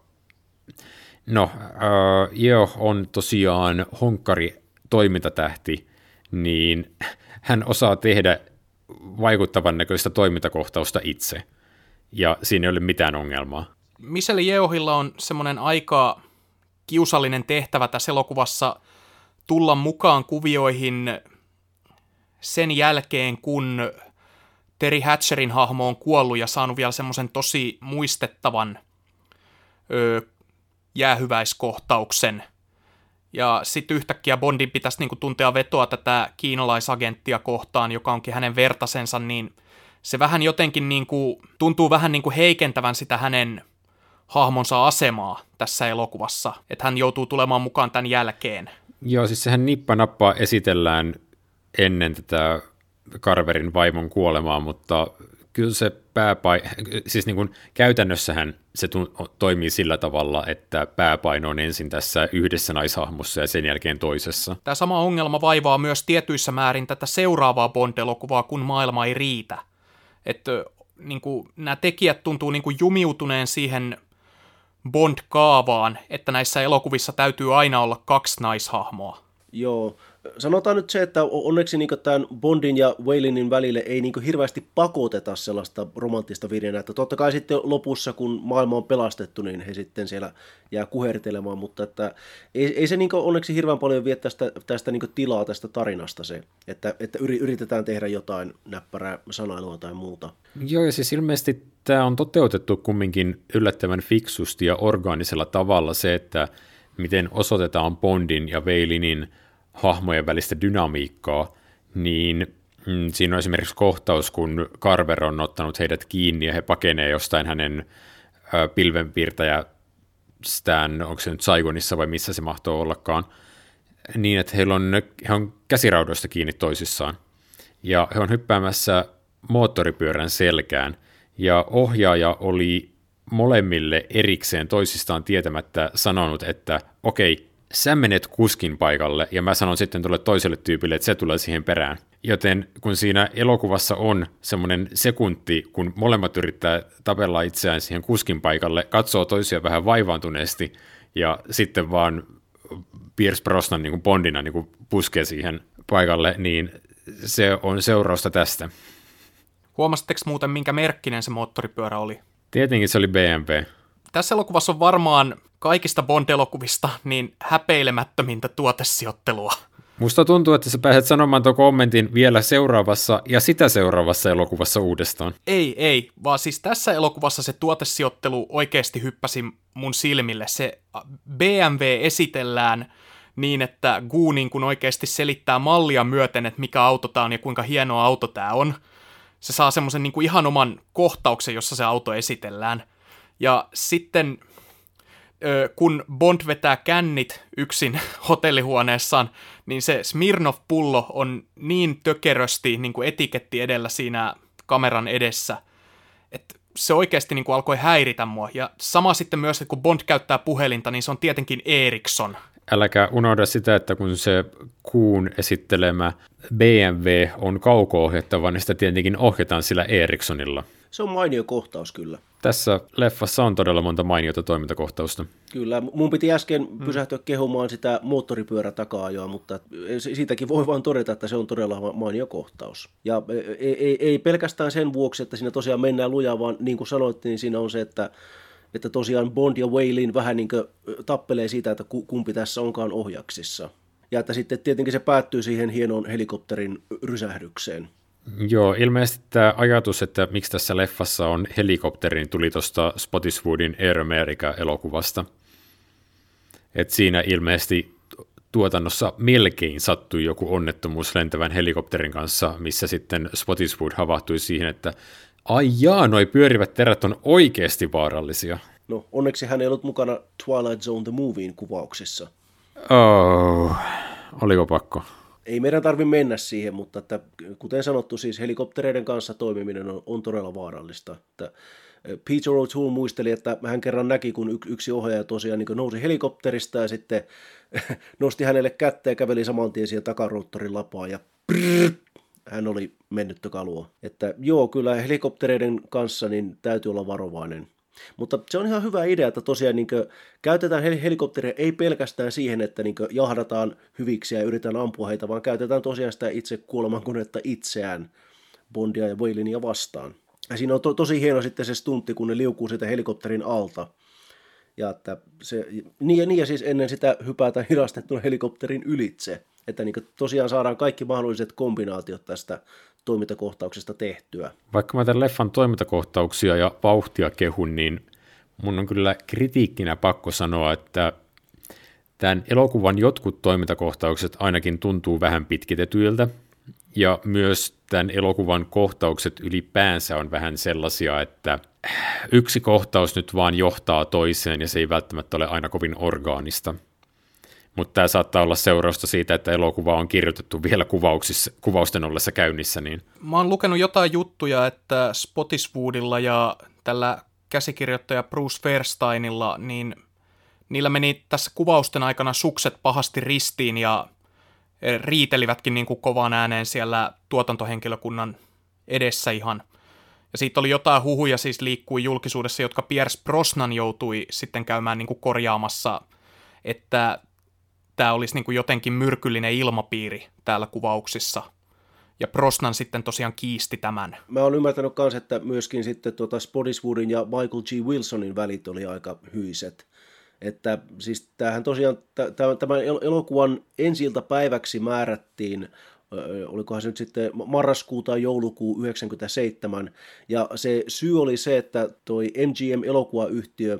no, äh, Yeo on tosiaan honkkari toimintatähti, niin hän osaa tehdä vaikuttavan näköistä toimintakohtausta itse – ja siinä ei ole mitään ongelmaa. Michelle Yeohilla on semmoinen aika kiusallinen tehtävä tässä elokuvassa tulla mukaan kuvioihin sen jälkeen, kun Terry Hatcherin hahmo on kuollut ja saanut vielä semmoisen tosi muistettavan ö, jäähyväiskohtauksen. Ja sitten yhtäkkiä Bondin pitäisi niinku tuntea vetoa tätä kiinalaisagenttia kohtaan, joka onkin hänen vertasensa, niin – se vähän jotenkin niin kuin, tuntuu vähän niin kuin heikentävän sitä hänen hahmonsa asemaa tässä elokuvassa, että hän joutuu tulemaan mukaan tämän jälkeen. Joo, siis sehän nippa esitellään ennen tätä Carverin vaimon kuolemaa, mutta kyllä se pääpai... siis niin kuin käytännössähän se toimii sillä tavalla, että pääpaino on ensin tässä yhdessä naishahmossa ja sen jälkeen toisessa. Tämä sama ongelma vaivaa myös tietyissä määrin tätä seuraavaa Bond-elokuvaa, kun maailma ei riitä että niin kuin, nämä tekijät tuntuu niin kuin jumiutuneen siihen Bond-kaavaan, että näissä elokuvissa täytyy aina olla kaksi naishahmoa. Joo, sanotaan nyt se, että onneksi niin tämän Bondin ja Waylinin välille ei niin hirveästi pakoteta sellaista romanttista virjenä, että totta kai sitten lopussa, kun maailma on pelastettu, niin he sitten siellä jää kuhertelemaan, mutta että ei, ei se niin onneksi hirveän paljon vie tästä, tästä niin tilaa tästä tarinasta se, että, että yritetään tehdä jotain näppärää sanailua tai muuta. Joo, ja siis ilmeisesti tämä on toteutettu kumminkin yllättävän fiksusti ja orgaanisella tavalla se, että miten osoitetaan Bondin ja Veilinin hahmojen välistä dynamiikkaa, niin mm, siinä on esimerkiksi kohtaus, kun Carver on ottanut heidät kiinni ja he pakenee jostain hänen ö, pilvenpiirtäjästään, onko se nyt Saigonissa vai missä se mahtoo ollakaan, niin että heillä on, he on käsiraudoista kiinni toisissaan. Ja he on hyppäämässä moottoripyörän selkään, ja ohjaaja oli molemmille erikseen toisistaan tietämättä sanonut, että okei, sä menet kuskin paikalle ja mä sanon sitten tuolle toiselle tyypille, että se tulee siihen perään. Joten kun siinä elokuvassa on semmoinen sekunti, kun molemmat yrittää tapella itseään siihen kuskin paikalle, katsoo toisia vähän vaivaantuneesti ja sitten vaan Pierce Brosnan niin kuin Bondina niin kuin puskee siihen paikalle, niin se on seurausta tästä. Huomasitteko muuten, minkä merkkinen se moottoripyörä oli? Tietenkin se oli BMW. Tässä elokuvassa on varmaan kaikista Bond-elokuvista niin häpeilemättömintä tuotesijoittelua. Musta tuntuu, että sä pääset sanomaan tuon kommentin vielä seuraavassa ja sitä seuraavassa elokuvassa uudestaan. Ei, ei, vaan siis tässä elokuvassa se tuotesijoittelu oikeasti hyppäsi mun silmille. Se BMW esitellään niin, että Gu niin kun oikeasti selittää mallia myöten, että mikä auto tämä on ja kuinka hieno auto tämä on. Se saa semmoisen niin ihan oman kohtauksen, jossa se auto esitellään. Ja sitten kun Bond vetää kännit yksin hotellihuoneessaan, niin se Smirnov-pullo on niin tökerösti niin kuin etiketti edellä siinä kameran edessä, että se oikeasti niin kuin alkoi häiritä mua. Ja sama sitten myös, että kun Bond käyttää puhelinta, niin se on tietenkin Ericsson. Äläkä unohda sitä, että kun se kuun esittelemä BMW on kauko-ohjattava, niin sitä tietenkin ohjataan sillä Ericssonilla. Se on mainio kohtaus kyllä. Tässä leffassa on todella monta mainiota toimintakohtausta. Kyllä, mun piti äsken mm. pysähtyä kehumaan sitä moottoripyörä takaa ajoa, mutta siitäkin voi vain todeta, että se on todella mainio kohtaus. Ja ei, ei, ei pelkästään sen vuoksi, että siinä tosiaan mennään lujaa, vaan niin kuin sanoit, niin siinä on se, että että tosiaan Bond ja Waylin vähän niin tappelee siitä, että kumpi tässä onkaan ohjaksissa. Ja että sitten tietenkin se päättyy siihen hienoon helikopterin rysähdykseen. Joo, ilmeisesti tämä ajatus, että miksi tässä leffassa on helikopterin, tuli tuosta Spottiswoodin Air America-elokuvasta. Et siinä ilmeisesti tuotannossa melkein sattui joku onnettomuus lentävän helikopterin kanssa, missä sitten Spottiswood havahtui siihen, että ai jaa, noi pyörivät terät on oikeasti vaarallisia. No, onneksi hän ei ollut mukana Twilight Zone the Moviein kuvauksissa. Oh, oliko pakko? Ei meidän tarvitse mennä siihen, mutta että, kuten sanottu, siis helikoptereiden kanssa toimiminen on, on todella vaarallista. Että Peter O'Toole muisteli, että hän kerran näki, kun yksi ohjaaja tosiaan niin nousi helikopterista ja sitten nosti hänelle kättä ja käveli saman tien siihen takaroottorin lapaan ja prrr, hän oli mennyttä kalua. Että joo, kyllä helikoptereiden kanssa niin täytyy olla varovainen. Mutta se on ihan hyvä idea, että tosiaan niin käytetään helikopteria ei pelkästään siihen, että niin jahdataan hyviksi ja yritetään ampua heitä, vaan käytetään tosiaan sitä itse kuolemankonetta itseään Bondia ja Waylinia vastaan. Ja siinä on to- tosi hieno sitten se stuntti, kun ne liukuu sitä helikopterin alta. Ja, että se, niin, ja, niin ja siis ennen sitä hypätään hidastettuna helikopterin ylitse. Että niin tosiaan saadaan kaikki mahdolliset kombinaatiot tästä toimintakohtauksesta tehtyä. Vaikka mä tämän leffan toimintakohtauksia ja vauhtia kehun, niin mun on kyllä kritiikkinä pakko sanoa, että tämän elokuvan jotkut toimintakohtaukset ainakin tuntuu vähän pitkitetyiltä, ja myös tämän elokuvan kohtaukset ylipäänsä on vähän sellaisia, että yksi kohtaus nyt vaan johtaa toiseen, ja se ei välttämättä ole aina kovin orgaanista mutta tämä saattaa olla seurausta siitä, että elokuva on kirjoitettu vielä kuvauksissa, kuvausten ollessa käynnissä. Niin. Mä oon lukenut jotain juttuja, että Spottiswoodilla ja tällä käsikirjoittaja Bruce Fairsteinilla, niin niillä meni tässä kuvausten aikana sukset pahasti ristiin ja riitelivätkin niin kuin kovaan ääneen siellä tuotantohenkilökunnan edessä ihan. Ja siitä oli jotain huhuja siis liikkui julkisuudessa, jotka Pierce Brosnan joutui sitten käymään niin kuin korjaamassa, että tämä olisi niin kuin jotenkin myrkyllinen ilmapiiri täällä kuvauksissa. Ja Brosnan sitten tosiaan kiisti tämän. Mä oon ymmärtänyt myös, että myöskin sitten tuota Spottiswoodin ja Michael G. Wilsonin välit oli aika hyiset. Että siis tämähän tosiaan, tämän elokuvan ensiltä päiväksi määrättiin olikohan se nyt sitten marraskuu tai joulukuu 97, ja se syy oli se, että toi MGM-elokuvayhtiö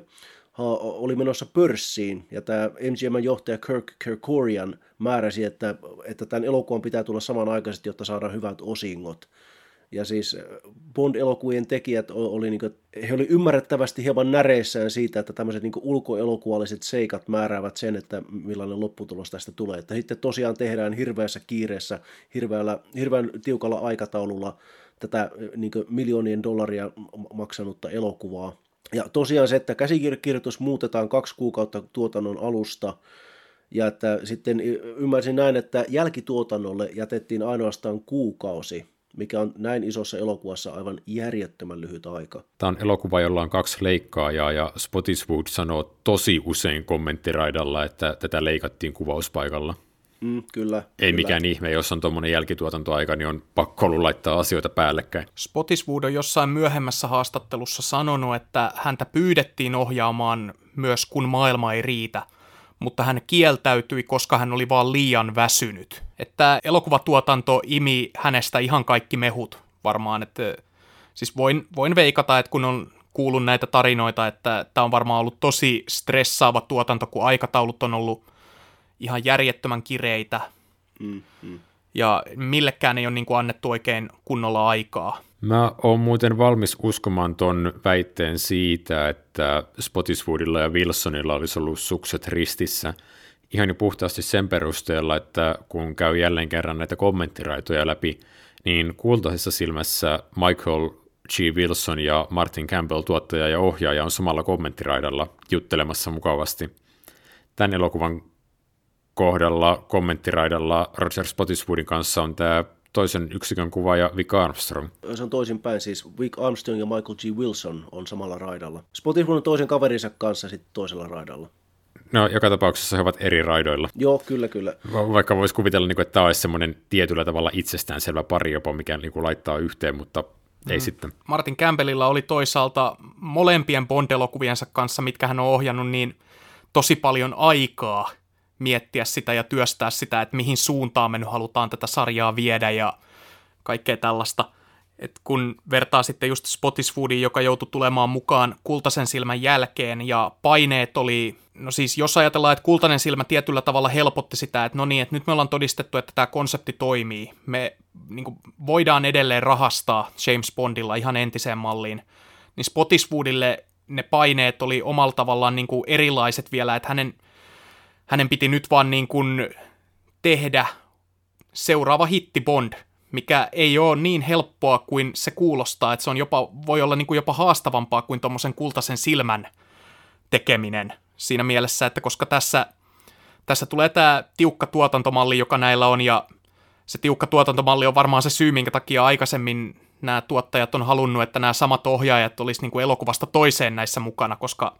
oli menossa pörssiin, ja tämä MGMn johtaja Kirk Kerkorian määräsi, että, että tämän elokuvan pitää tulla samanaikaisesti, jotta saadaan hyvät osingot. Ja siis Bond-elokuvien tekijät oli, niin kuin, he oli ymmärrettävästi hieman näreissään siitä, että tämmöiset niin ulkoelokuvalliset seikat määräävät sen, että millainen lopputulos tästä tulee. Että sitten tosiaan tehdään hirveässä kiireessä, hirveällä, hirveän tiukalla aikataululla tätä niin miljoonien dollaria maksanutta elokuvaa. Ja tosiaan se, että käsikirjoitus muutetaan kaksi kuukautta tuotannon alusta, ja että sitten ymmärsin näin, että jälkituotannolle jätettiin ainoastaan kuukausi, mikä on näin isossa elokuvassa aivan järjettömän lyhyt aika. Tämä on elokuva, jolla on kaksi leikkaajaa, ja Spottiswood sanoo tosi usein kommenttiraidalla, että tätä leikattiin kuvauspaikalla. Mm, kyllä. Ei kyllä. mikään ihme, jos on tuommoinen jälkituotantoaika, niin on pakko ollut laittaa asioita päällekkäin. Spottiswood on jossain myöhemmässä haastattelussa sanonut, että häntä pyydettiin ohjaamaan myös kun maailma ei riitä, mutta hän kieltäytyi, koska hän oli vaan liian väsynyt. että elokuvatuotanto imi hänestä ihan kaikki mehut varmaan, että siis voin, voin veikata, että kun on kuullut näitä tarinoita, että tämä on varmaan ollut tosi stressaava tuotanto, kun aikataulut on ollut ihan järjettömän kireitä, mm, mm. ja millekään ei ole niin kuin annettu oikein kunnolla aikaa. Mä oon muuten valmis uskomaan ton väitteen siitä, että Spotiswoodilla ja Wilsonilla olisi ollut sukset ristissä ihan jo puhtaasti sen perusteella, että kun käy jälleen kerran näitä kommenttiraitoja läpi, niin kultaisessa silmässä Michael G. Wilson ja Martin Campbell, tuottaja ja ohjaaja, on samalla kommenttiraidalla juttelemassa mukavasti. Tämän elokuvan kohdalla kommenttiraidalla Roger Spottiswoodin kanssa on tämä toisen yksikön kuvaaja Vic Armstrong. Se on toisinpäin, siis Vic Armstrong ja Michael G. Wilson on samalla raidalla. Spottiswood on toisen kaverinsa kanssa sitten toisella raidalla. No, joka tapauksessa he ovat eri raidoilla. Joo, kyllä, kyllä. Va- vaikka voisi kuvitella, niin että tämä olisi semmoinen tietyllä tavalla itsestäänselvä pari jopa, mikä niin kuin laittaa yhteen, mutta ei mm. sitten. Martin Campbellilla oli toisaalta molempien Bond-elokuviensa kanssa, mitkä hän on ohjannut, niin tosi paljon aikaa miettiä sitä ja työstää sitä, että mihin suuntaan me nyt halutaan tätä sarjaa viedä ja kaikkea tällaista. Et kun vertaa sitten just Spotiswoodin, joka joutui tulemaan mukaan kultaisen silmän jälkeen ja paineet oli, no siis jos ajatellaan, että kultainen silmä tietyllä tavalla helpotti sitä, että no niin, että nyt me ollaan todistettu, että tämä konsepti toimii. Me niin kuin, voidaan edelleen rahastaa James Bondilla ihan entiseen malliin. Niin Spotiswoodille ne paineet oli omalla tavallaan niin kuin erilaiset vielä, että hänen, hänen piti nyt vaan niin kuin tehdä seuraava hitti Bond, mikä ei ole niin helppoa kuin se kuulostaa, että se on jopa, voi olla niin kuin jopa haastavampaa kuin tuommoisen kultaisen silmän tekeminen siinä mielessä, että koska tässä, tässä tulee tämä tiukka tuotantomalli, joka näillä on, ja se tiukka tuotantomalli on varmaan se syy, minkä takia aikaisemmin nämä tuottajat on halunnut, että nämä samat ohjaajat olisi niin kuin elokuvasta toiseen näissä mukana, koska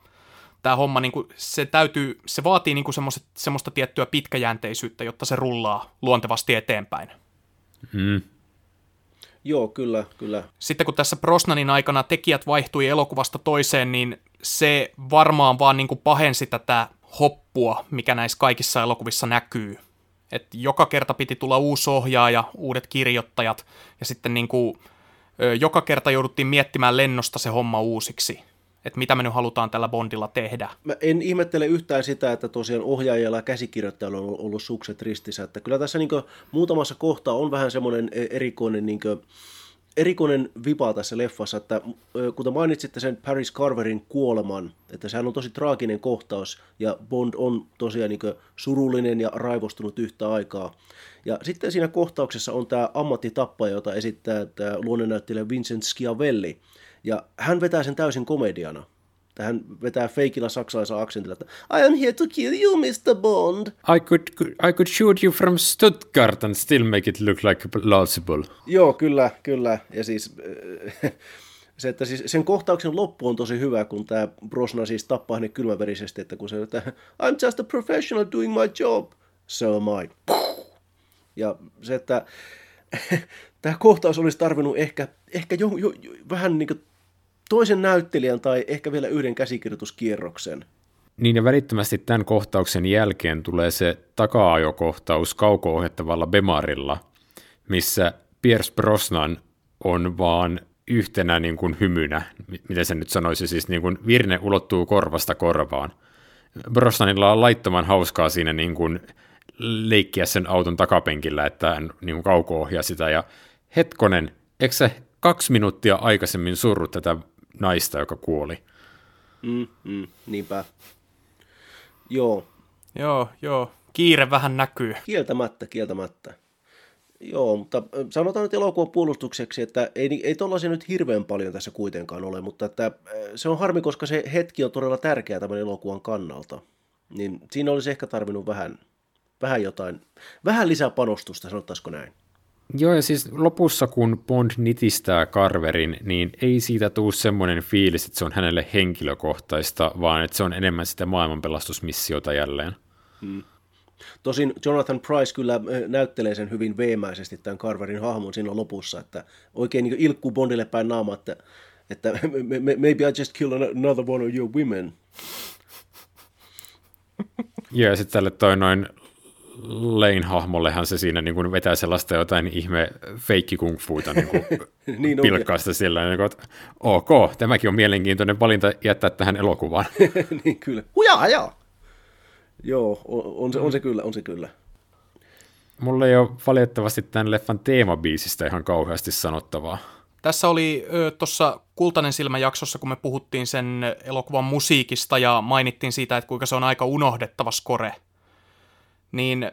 tämä homma, niin kuin, se, täytyy, se vaatii niin kuin semmoista tiettyä pitkäjänteisyyttä, jotta se rullaa luontevasti eteenpäin. Mm. Joo, kyllä, kyllä. Sitten kun tässä Brosnanin aikana tekijät vaihtui elokuvasta toiseen, niin se varmaan vaan niin kuin pahensi tätä hoppua, mikä näissä kaikissa elokuvissa näkyy. Et joka kerta piti tulla uusi ohjaaja, uudet kirjoittajat, ja sitten niin kuin, joka kerta jouduttiin miettimään lennosta se homma uusiksi että mitä me nyt halutaan tällä Bondilla tehdä. Mä en ihmettele yhtään sitä, että tosiaan ohjaajalla ja käsikirjoittajalla on ollut sukset ristissä. Että kyllä tässä niin muutamassa kohtaa on vähän semmoinen e- erikoinen, niin kuin, erikoinen vipa tässä leffassa, että kuten mainitsitte sen Paris Carverin kuoleman, että sehän on tosi traaginen kohtaus ja Bond on tosiaan niin surullinen ja raivostunut yhtä aikaa. Ja sitten siinä kohtauksessa on tämä ammattitappaja, jota esittää tämä luonnonnäyttelijä Vincent Schiavelli, ja hän vetää sen täysin komediana. Hän vetää feikillä saksalaisella aksentilla, että I am here to kill you, Mr. Bond. I could, I could shoot you from Stuttgart and still make it look like plausible. Joo, kyllä, kyllä. Ja siis se, että siis sen kohtauksen loppu on tosi hyvä, kun tämä Brosna siis tappaa hänet kylmäverisesti, että kun se että I'm just a professional doing my job. So am I. Ja se, että tämä kohtaus olisi tarvinnut ehkä, ehkä jo, jo, jo, vähän niin kuin toisen näyttelijän tai ehkä vielä yhden käsikirjoituskierroksen. Niin ja välittömästi tämän kohtauksen jälkeen tulee se taka-ajokohtaus kauko-ohjattavalla Bemarilla, missä Pierce Brosnan on vaan yhtenä niin kuin hymynä, miten se nyt sanoisi, siis niin kuin virne ulottuu korvasta korvaan. Brosnanilla on laittoman hauskaa siinä niin kuin leikkiä sen auton takapenkillä, että hän niin kuin kauko sitä, ja hetkonen, eikö se kaksi minuuttia aikaisemmin surru tätä naista, joka kuoli. Mm, mm, niinpä. Joo. Joo, joo. Kiire vähän näkyy. Kieltämättä, kieltämättä. Joo, mutta sanotaan nyt elokuvan puolustukseksi, että ei, ei tollaisia nyt hirveän paljon tässä kuitenkaan ole, mutta että se on harmi, koska se hetki on todella tärkeä tämän elokuvan kannalta. Niin siinä olisi ehkä tarvinnut vähän, vähän jotain, vähän lisää panostusta, sanottaisiko näin. Joo, ja siis lopussa kun Bond nitistää Carverin, niin ei siitä tule semmoinen fiilis, että se on hänelle henkilökohtaista, vaan että se on enemmän sitä maailmanpelastusmissiota jälleen. Hmm. Tosin Jonathan Price kyllä äh, näyttelee sen hyvin veemäisesti tämän Carverin hahmon siinä lopussa, että oikein niin ilkkuu Bondille päin naama, että, että maybe I just kill another one of your women. Joo, ja sitten tälle toi noin Lane-hahmollehan se siinä niin kuin vetää sellaista jotain ihme feikki kung fuita niin kuin niin pilkkaa sitä sillä niin kuin, että ok, tämäkin on mielenkiintoinen valinta jättää tähän elokuvaan. niin kyllä. Hujaa, joo. Joo, on, on, se, on se kyllä, on se kyllä. Mulla ei ole valitettavasti tämän leffan teemabiisistä ihan kauheasti sanottavaa. Tässä oli tuossa Kultainen silmä jaksossa, kun me puhuttiin sen elokuvan musiikista ja mainittiin siitä, että kuinka se on aika unohdettava score, niin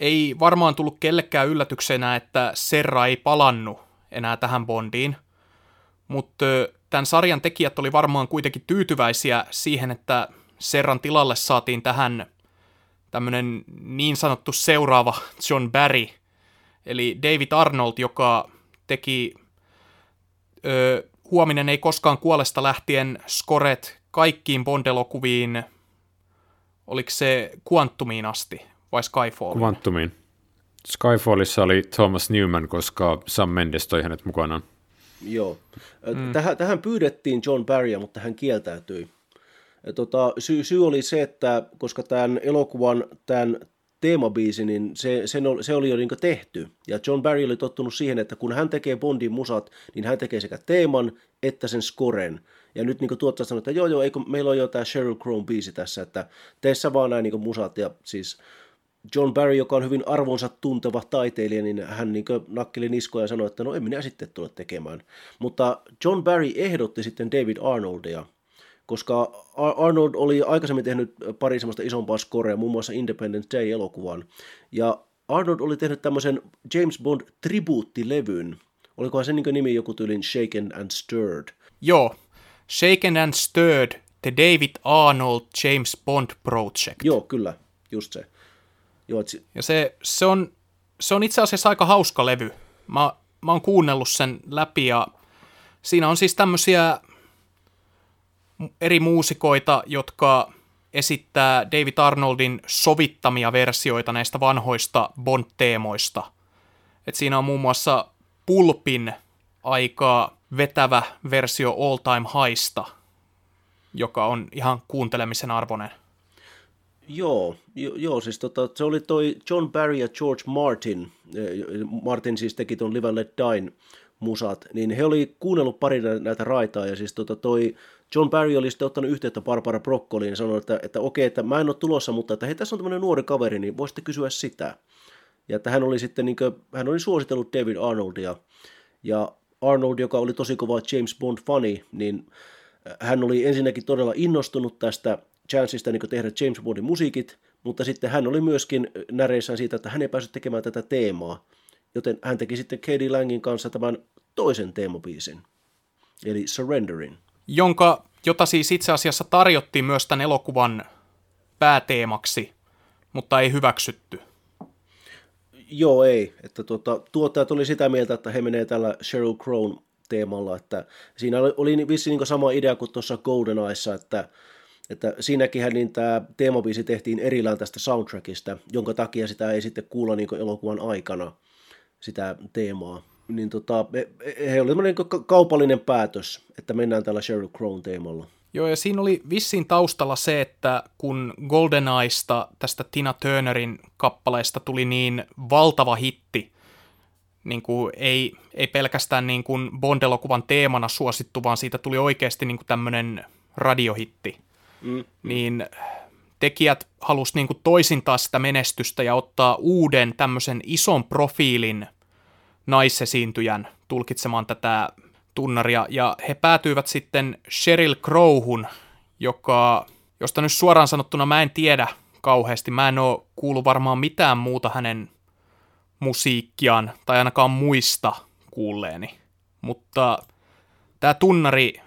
ei varmaan tullut kellekään yllätyksenä, että Serra ei palannut enää tähän Bondiin, mutta tämän sarjan tekijät oli varmaan kuitenkin tyytyväisiä siihen, että Serran tilalle saatiin tähän tämmöinen niin sanottu seuraava John Barry, eli David Arnold, joka teki ö, Huominen ei koskaan kuolesta lähtien skoret kaikkiin Bond-elokuviin, oliko se Quantumiin asti vai Skyfalliin? Quantumiin. Skyfallissa oli Thomas Newman, koska Sam Mendes toi hänet mukanaan. Joo. Mm. Tähän, tähän pyydettiin John Barrya, mutta hän kieltäytyi. Tota, syy, syy oli se, että koska tämän elokuvan tämän teemabiisi, niin se, sen oli, se oli jo niin tehty. Ja John Barry oli tottunut siihen, että kun hän tekee Bondin musat, niin hän tekee sekä teeman että sen scoren. Ja nyt niin tuottaja sanoi, että joo joo, eikö, meillä on jo tämä Sheryl Crow biisi tässä, että tee sä vaan näin niin musat. Ja siis John Barry, joka on hyvin arvonsa tunteva taiteilija, niin hän niin nakkeli niskoja ja sanoi, että no en minä sitten tule tekemään. Mutta John Barry ehdotti sitten David Arnoldia, koska Arnold oli aikaisemmin tehnyt pari semmoista isompaa scorea, muun muassa Independent Day-elokuvan, ja Arnold oli tehnyt tämmöisen James Bond tribuuttilevyn, olikohan sen niin nimi joku tyylin Shaken and Stirred? Joo, Shaken and Stirred, The David Arnold James Bond Project. Joo, kyllä, just se. Joo, et... Ja se, se, on, se on itse asiassa aika hauska levy. Mä, mä oon kuunnellut sen läpi ja siinä on siis tämmöisiä eri muusikoita, jotka esittää David Arnoldin sovittamia versioita näistä vanhoista Bond-teemoista. Et siinä on muun muassa Pulpin aika vetävä versio All Time Highsta, joka on ihan kuuntelemisen arvoinen. Joo, jo, joo siis tota, se oli toi John Barry ja George Martin, Martin siis teki ton Live and Let Dine musat, niin he oli kuunnellut pari näitä raitaa, ja siis tota toi John Barry oli sitten ottanut yhteyttä Barbara Broccoliin ja sanoi, että, että okei, että mä en ole tulossa, mutta että hei, tässä on tämmöinen nuori kaveri, niin voisitte kysyä sitä. Ja että hän oli sitten, niin kuin, hän oli suositellut David Arnoldia, ja Arnold, joka oli tosi kova James Bond-fani, niin hän oli ensinnäkin todella innostunut tästä chanceista niin tehdä James Bondin musiikit, mutta sitten hän oli myöskin näreissään siitä, että hän ei päässyt tekemään tätä teemaa, joten hän teki sitten Katie Langin kanssa tämän toisen teemabiisin, eli Surrenderin jonka, jota siis itse asiassa tarjottiin myös tämän elokuvan pääteemaksi, mutta ei hyväksytty. Joo, ei. Että tuota, tuottajat oli sitä mieltä, että he menee tällä Sheryl Crown teemalla, että siinä oli, oli vissi niin sama idea kuin tuossa Golden Eyessa, että, että siinäkin niin tämä teemabiisi tehtiin erillään tästä soundtrackista, jonka takia sitä ei sitten kuulla niin elokuvan aikana, sitä teemaa niin tota, he oli niin kaupallinen päätös, että mennään tällä Sheryl Crown teemalla. Joo, ja siinä oli vissiin taustalla se, että kun GoldenEyesta, tästä Tina Turnerin kappaleesta tuli niin valtava hitti, niin kuin ei, ei pelkästään niin kuin Bond-elokuvan teemana suosittu, vaan siitä tuli oikeasti niin kuin tämmöinen radiohitti, mm. niin tekijät halusivat niin toisintaa sitä menestystä ja ottaa uuden tämmöisen ison profiilin – naisesiintyjän tulkitsemaan tätä tunnaria, ja he päätyivät sitten Sheryl Crowhun, joka, josta nyt suoraan sanottuna mä en tiedä kauheasti, mä en oo kuullut varmaan mitään muuta hänen musiikkiaan, tai ainakaan muista kuulleeni. Mutta tämä tunnari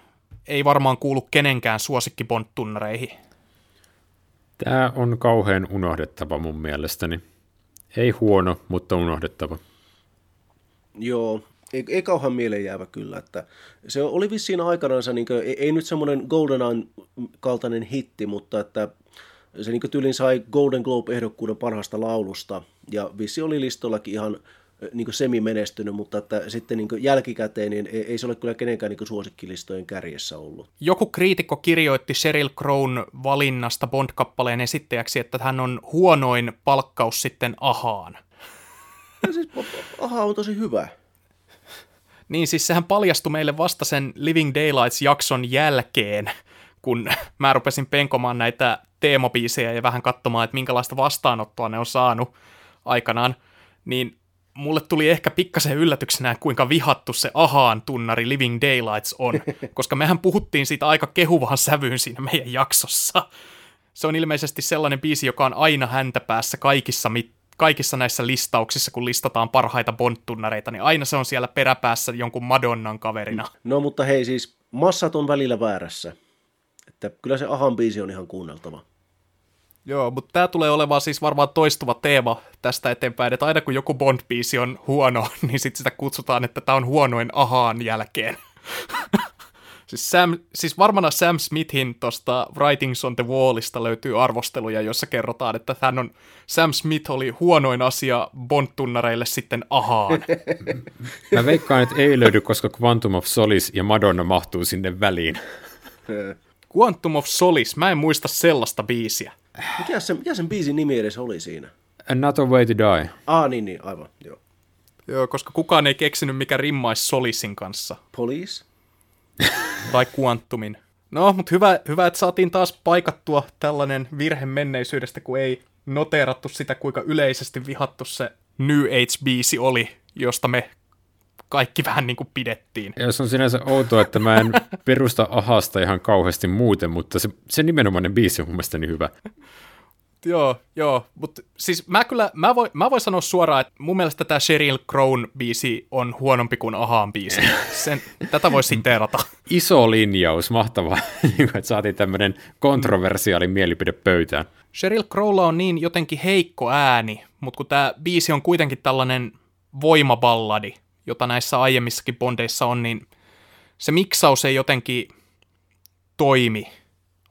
ei varmaan kuulu kenenkään suosikkibond-tunnareihin. Tämä on kauhean unohdettava mun mielestäni. Ei huono, mutta unohdettava. Joo, ei, ei kauhean mieleenjäävä kyllä. Että se oli vissiin aikanaan, niin kuin, ei, ei nyt semmoinen GoldenEye kaltainen hitti, mutta että se niin tyylin sai Golden Globe-ehdokkuuden parhaasta laulusta, ja vissi oli listollakin ihan niin semi-menestynyt, mutta että sitten niin jälkikäteen niin ei, ei se ole kyllä kenenkään niin suosikkilistojen kärjessä ollut. Joku kriitikko kirjoitti Sheryl Crown valinnasta Bond-kappaleen esittäjäksi, että hän on huonoin palkkaus sitten ahaan. Ja siis aha on tosi hyvä. Niin, siis sehän paljastui meille vasta sen Living Daylights-jakson jälkeen, kun mä rupesin penkomaan näitä teemabiisejä ja vähän katsomaan, että minkälaista vastaanottoa ne on saanut aikanaan, niin mulle tuli ehkä pikkasen yllätyksenä, kuinka vihattu se ahaan tunnari Living Daylights on, koska mehän puhuttiin siitä aika kehuvahan sävyyn siinä meidän jaksossa. Se on ilmeisesti sellainen biisi, joka on aina häntä päässä kaikissa, kaikissa näissä listauksissa, kun listataan parhaita Bond-tunnareita, niin aina se on siellä peräpäässä jonkun Madonnan kaverina. No mutta hei siis, massat on välillä väärässä. Että kyllä se ahan biisi on ihan kuunneltava. Joo, mutta tämä tulee olemaan siis varmaan toistuva teema tästä eteenpäin, että aina kun joku Bond-biisi on huono, niin sitten sitä kutsutaan, että tämä on huonoin ahaan jälkeen. siis, Sam, siis varmana Sam Smithin tuosta Writings on the Wallista löytyy arvosteluja, jossa kerrotaan, että hän on, Sam Smith oli huonoin asia Bond-tunnareille sitten ahaan. Mä veikkaan, että ei löydy, koska Quantum of Solace ja Madonna mahtuu sinne väliin. Quantum of Solace, mä en muista sellaista biisiä. Mikä, se, mikä sen biisin nimi edes oli siinä? Another Way to Die. Ah, niin, niin, aivan, joo. Joo, koska kukaan ei keksinyt, mikä rimmaisi Solisin kanssa. Police? Tai Quantumin. No, mutta hyvä, hyvä, että saatiin taas paikattua tällainen virhe menneisyydestä, kun ei noteerattu sitä, kuinka yleisesti vihattu se New Age-biisi oli, josta me kaikki vähän niin kuin pidettiin. Ja se on sinänsä outoa, että mä en perusta ahasta ihan kauheasti muuten, mutta se, se nimenomainen biisi on mun mielestäni hyvä. Joo, joo, mutta siis mä kyllä, mä voin, mä voin sanoa suoraan, että mun mielestä tämä Sheryl Crown biisi on huonompi kuin Ahaan biisi. Sen, tätä voi siteerata. Iso linjaus, mahtavaa, että saatiin tämmöinen kontroversiaali mielipide pöytään. Sheryl Crowlla on niin jotenkin heikko ääni, mutta kun tämä biisi on kuitenkin tällainen voimaballadi, jota näissä aiemmissakin bondeissa on, niin se miksaus ei jotenkin toimi,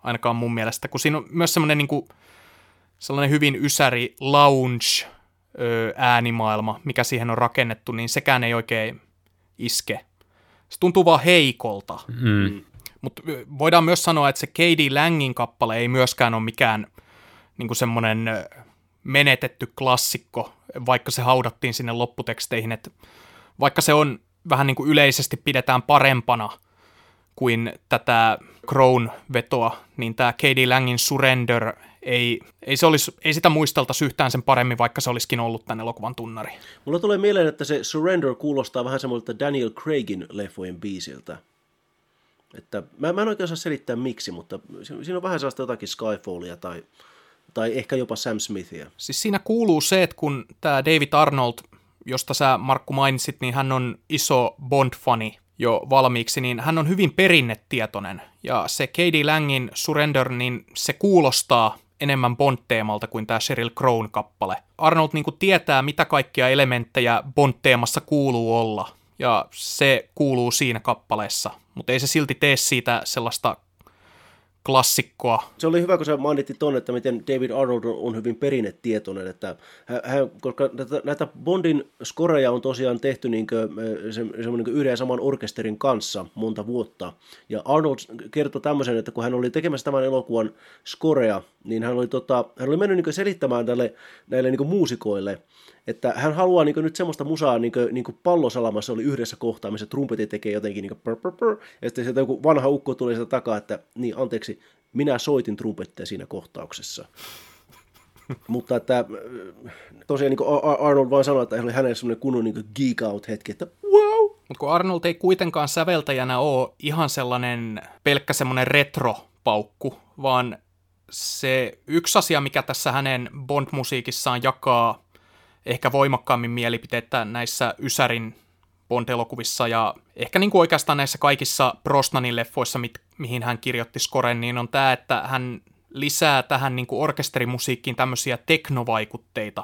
ainakaan mun mielestä, kun siinä on myös semmoinen niin kuin, sellainen hyvin ysäri lounge äänimaailma, mikä siihen on rakennettu, niin sekään ei oikein iske. Se tuntuu vaan heikolta. Mm. Mutta voidaan myös sanoa, että se K.D. Langin kappale ei myöskään ole mikään niin semmoinen menetetty klassikko, vaikka se haudattiin sinne lopputeksteihin, että vaikka se on vähän niin kuin yleisesti pidetään parempana kuin tätä Crown-vetoa, niin tämä K.D. Langin Surrender ei, ei, se olisi, ei sitä muisteltaisi yhtään sen paremmin, vaikka se olisikin ollut tänne elokuvan tunnari. Mulla tulee mieleen, että se Surrender kuulostaa vähän semmoilta Daniel Craigin leffojen biisiltä. Että, mä, mä en oikein osaa selittää miksi, mutta siinä on vähän sellaista jotakin Skyfallia tai, tai ehkä jopa Sam Smithia. Siis siinä kuuluu se, että kun tämä David Arnold josta sä Markku mainitsit, niin hän on iso Bond-fani jo valmiiksi, niin hän on hyvin perinnetietoinen. Ja se K.D. Langin Surrender, niin se kuulostaa enemmän Bond-teemalta kuin tämä Sheryl Crown-kappale. Arnold niin kuin tietää, mitä kaikkia elementtejä Bond-teemassa kuuluu olla, ja se kuuluu siinä kappaleessa, mutta ei se silti tee siitä sellaista klassikkoa. Se oli hyvä, kun sä mainitsit tuonne, että miten David Arnold on hyvin perinnetietoinen, että hän, koska näitä, Bondin skoreja on tosiaan tehty niin kuin, se, se, niin yhden ja saman orkesterin kanssa monta vuotta. Ja Arnold kertoi tämmöisen, että kun hän oli tekemässä tämän elokuvan skoreja, niin hän oli, tota, hän oli mennyt niin selittämään tälle, näille niin muusikoille, että hän haluaa niin nyt semmoista musaa, niin kuin, niin kuin pallosalamassa oli yhdessä kohtaa, missä trumpetit tekee jotenkin niin kuin pr, pr, pr, ja sitten sieltä joku vanha ukko tuli sitä takaa, että niin anteeksi, minä soitin trumpetteja siinä kohtauksessa. Mutta että tosiaan niin Arnold vain sanoi, että oli hänelle semmoinen kunnon niin geek out hetki, että wow! Mutta kun Arnold ei kuitenkaan säveltäjänä ole ihan sellainen pelkkä semmoinen retropaukku, vaan se yksi asia, mikä tässä hänen Bond-musiikissaan jakaa ehkä voimakkaammin mielipiteitä näissä Ysärin Bond-elokuvissa ja ehkä niin kuin oikeastaan näissä kaikissa Brosnanin leffoissa, mit, mihin hän kirjoitti scoren, niin on tämä, että hän lisää tähän niin kuin orkesterimusiikkiin tämmöisiä teknovaikutteita,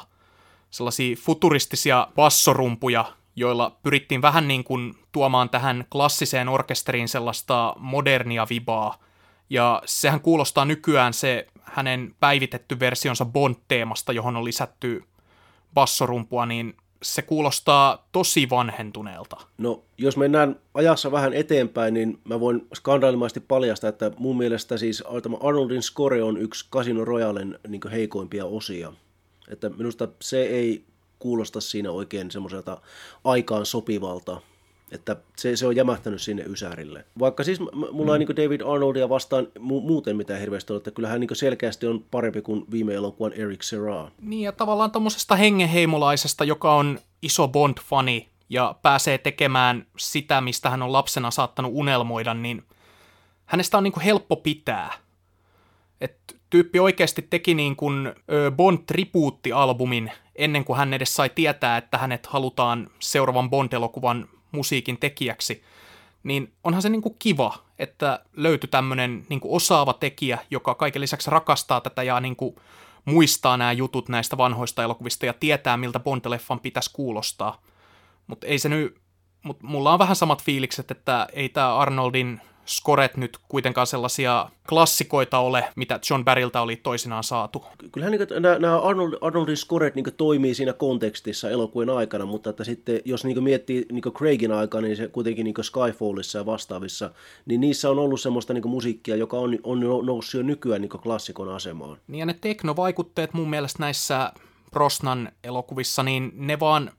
sellaisia futuristisia bassorumpuja, joilla pyrittiin vähän niin kuin tuomaan tähän klassiseen orkesteriin sellaista modernia vibaa, ja sehän kuulostaa nykyään se hänen päivitetty versionsa Bond-teemasta, johon on lisätty bassorumpua, niin se kuulostaa tosi vanhentuneelta. No, jos mennään ajassa vähän eteenpäin, niin mä voin skandaalimaisesti paljastaa, että mun mielestä siis tämä Arnoldin score on yksi Casino Royalen niin heikoimpia osia. Että minusta se ei kuulosta siinä oikein semmoiselta aikaan sopivalta että se, se on jämähtänyt sinne Ysärille. Vaikka siis mulla mm. ei niin David Arnoldia vastaan mu- muuten mitään hirveästi ole, että kyllähän niin selkeästi on parempi kuin viime elokuvan Eric Serra. Niin ja tavallaan tuommoisesta hengenheimolaisesta, joka on iso Bond-fani ja pääsee tekemään sitä, mistä hän on lapsena saattanut unelmoida, niin hänestä on niin kuin helppo pitää. Et tyyppi oikeasti teki niin kuin Bond-tribuutti-albumin ennen kuin hän edes sai tietää, että hänet halutaan seuraavan Bond-elokuvan musiikin tekijäksi, niin onhan se niin kuin kiva, että löytyi tämmöinen niin kuin osaava tekijä, joka kaiken lisäksi rakastaa tätä ja niin kuin muistaa nämä jutut näistä vanhoista elokuvista ja tietää, miltä Bond-leffan pitäisi kuulostaa. Mutta ei se nyt, mut mulla on vähän samat fiilikset, että ei tämä Arnoldin skoret nyt kuitenkaan sellaisia klassikoita ole, mitä John Barrylta oli toisinaan saatu. Kyllähän niin nämä, nämä Arnold, Arnoldin skoret niin toimii siinä kontekstissa elokuun aikana, mutta että sitten jos niin miettii niin Craigin aikaa, niin se kuitenkin niin Skyfallissa ja vastaavissa, niin niissä on ollut semmoista niin musiikkia, joka on, on noussut jo nykyään niin klassikon asemaan. Niin ja ne teknovaikutteet mun mielestä näissä Brosnan elokuvissa, niin ne vaan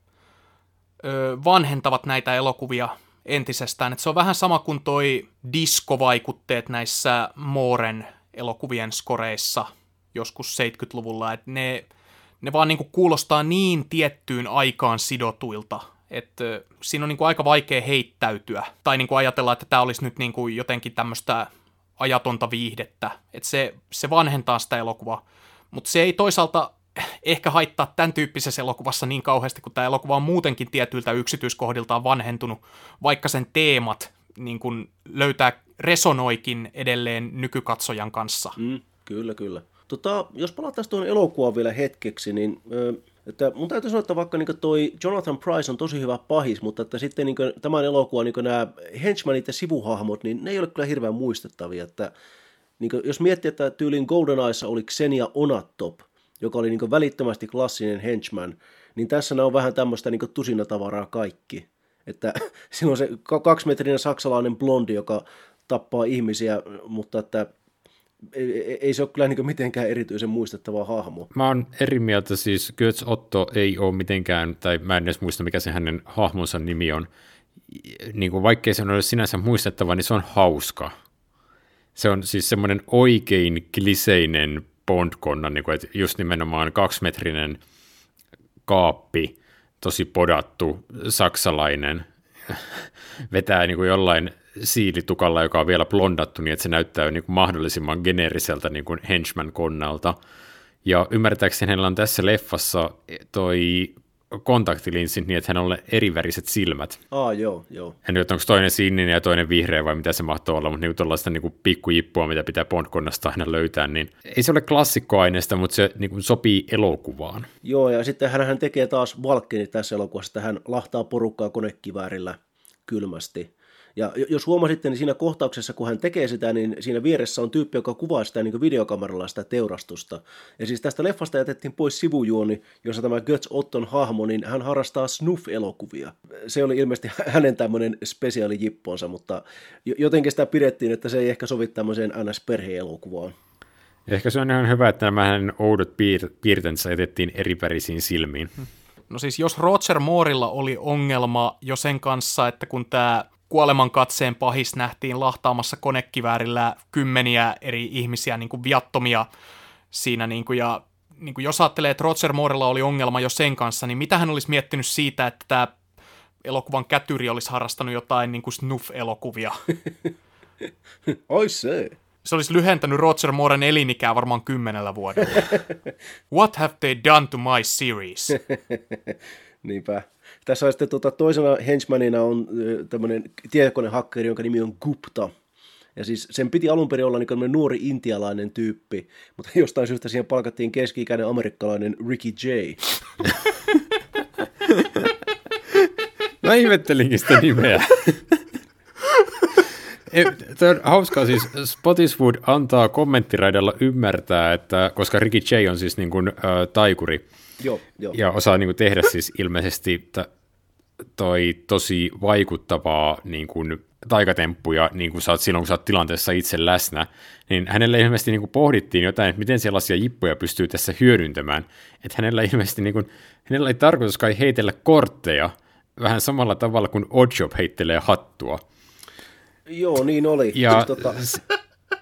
ö, vanhentavat näitä elokuvia entisestään. Et se on vähän sama kuin toi diskovaikutteet näissä Mooren elokuvien skoreissa joskus 70-luvulla, että ne, ne vaan niinku kuulostaa niin tiettyyn aikaan sidotuilta, että siinä on niinku aika vaikea heittäytyä. Tai niinku ajatella, että tämä olisi nyt niinku jotenkin tämmöistä ajatonta viihdettä, että se, se vanhentaa sitä elokuvaa, mutta se ei toisaalta ehkä haittaa tämän tyyppisessä elokuvassa niin kauheasti, kun tämä elokuva on muutenkin tietyiltä yksityiskohdiltaan vanhentunut, vaikka sen teemat niin kun löytää, resonoikin edelleen nykykatsojan kanssa. Mm, kyllä, kyllä. Tota, jos palataan tuohon elokuvaan vielä hetkeksi, niin että mun täytyy sanoa, että vaikka niin toi Jonathan Price on tosi hyvä pahis, mutta että sitten niin tämän elokuvan niin nämä henchmanit ja sivuhahmot, niin ne ei ole kyllä hirveän muistettavia. Että, niin jos miettii, että tyylin GoldenEyessa oli Xenia Onatop, joka oli niin välittömästi klassinen henchman, niin tässä ne on vähän tämmöistä niin tusinatavaraa kaikki. Että on se kaksimetrinen saksalainen blondi, joka tappaa ihmisiä, mutta että ei se ole kyllä niin mitenkään erityisen muistettava hahmo. Mä oon eri mieltä, siis Götz Otto ei ole mitenkään, tai mä en edes muista mikä se hänen hahmonsa nimi on, niin kuin vaikkei se ole sinänsä muistettava, niin se on hauska. Se on siis semmoinen oikein kliseinen Bond-konna, niin kuin, että just nimenomaan kaksimetrinen kaappi, tosi podattu saksalainen, vetää niin kuin jollain siilitukalla, joka on vielä blondattu niin, että se näyttää niin kuin mahdollisimman geneeriseltä niin kuin henchman-konnalta. Ja ymmärtääkseni hänellä on tässä leffassa toi kontaktilinssit niin, että hänellä on eriväriset silmät. Aa, joo, joo. En tiedä, onko toinen sininen ja toinen vihreä vai mitä se mahtoo olla, mutta niin tuollaista niin pikkujippua, mitä pitää Bond-konnasta aina löytää, niin ei se ole klassikkoaineesta, mutta se niin kuin sopii elokuvaan. Joo, ja sitten hän tekee taas Valkkini tässä elokuvassa, että hän lahtaa porukkaa konekiväärillä kylmästi. Ja jos huomasitte, niin siinä kohtauksessa, kun hän tekee sitä, niin siinä vieressä on tyyppi, joka kuvaa sitä niin videokameralla sitä teurastusta. Ja siis tästä leffasta jätettiin pois sivujuoni, jossa tämä Götz Otton hahmo, niin hän harrastaa snuff-elokuvia. Se oli ilmeisesti hänen tämmöinen spesiaalijipponsa, mutta jotenkin sitä pidettiin, että se ei ehkä sovi tämmöiseen NS-perheelokuvaan. Ehkä se on ihan hyvä, että nämä hänen oudot piir- piirtensä jätettiin eri värisiin silmiin. No siis jos Roger Moorilla oli ongelma jo sen kanssa, että kun tämä kuoleman katseen pahis nähtiin lahtaamassa konekiväärillä kymmeniä eri ihmisiä, niin kuin viattomia siinä, niin kuin, ja niin kuin jos ajattelee, että Roger Moorella oli ongelma jo sen kanssa, niin mitä hän olisi miettinyt siitä, että tämä elokuvan kätyri olisi harrastanut jotain niin kuin snuff-elokuvia? Oi se. Se olisi lyhentänyt Roger Mooren elinikää varmaan kymmenellä vuodella. What have they done to my series? Niinpä. Tässä on sitten tuota, toisena henchmanina on tämmöinen tietokonehakkeri, jonka nimi on Gupta. Ja siis sen piti alun perin olla niin nuori intialainen tyyppi, mutta jostain syystä siihen palkattiin keski-ikäinen amerikkalainen Ricky J. Mä ihmettelinkin sitä nimeä. Tämä on hauskaa siis, Spotiswood antaa kommenttiraidalla ymmärtää, että koska Ricky J on siis niin kuin, äh, taikuri, Joo, joo. ja osaa niin kuin, tehdä siis ilmeisesti t- toi tosi vaikuttavaa niin kuin, taikatemppuja niin kuin sä oot silloin, kun sä oot tilanteessa itse läsnä, niin hänelle ilmeisesti niin kuin pohdittiin jotain, että miten sellaisia jippoja pystyy tässä hyödyntämään. Että hänellä ilmeisesti, niin kuin, hänellä ei tarkoitus kai heitellä kortteja, vähän samalla tavalla kuin Oddjob heittelee hattua. Joo, niin oli. Ja Siis tota,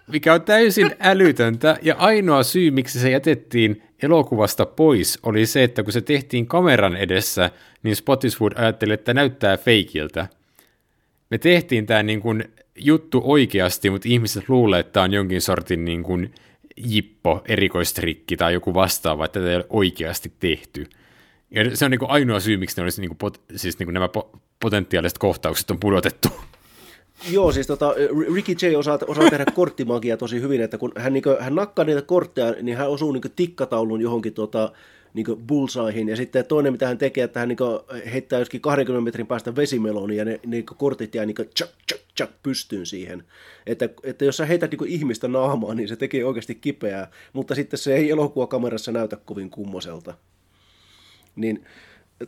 mikä on täysin älytöntä, ja ainoa syy, miksi se jätettiin elokuvasta pois, oli se, että kun se tehtiin kameran edessä, niin Spottiswood ajatteli, että näyttää feikiltä. Me tehtiin tämä niin kuin juttu oikeasti, mutta ihmiset luulee, että tämä on jonkin sortin niin kuin jippo, erikoistrikki tai joku vastaava, että tätä ei ole oikeasti tehty. Ja se on niin kuin ainoa syy, miksi ne olisi niin kuin pot, siis niin kuin nämä po, potentiaaliset kohtaukset on pudotettu. Joo, siis tota, Ricky J osaa, osaa tehdä korttimagia tosi hyvin, että kun hän, niin kuin, hän nakkaa niitä kortteja, niin hän osuu niin kuin, tikkataulun johonkin tota, niin bullsaihin, ja sitten toinen, mitä hän tekee, että hän niin kuin, heittää joskin 20 metrin päästä vesimelonia, ja ne niin kuin, kortit jää niin kuin, tsak, tsak, tsak, pystyyn siihen. Että, että jos sä heität niin ihmistä naamaan, niin se tekee oikeasti kipeää, mutta sitten se ei elokuvakamerassa näytä kovin kummoselta. Niin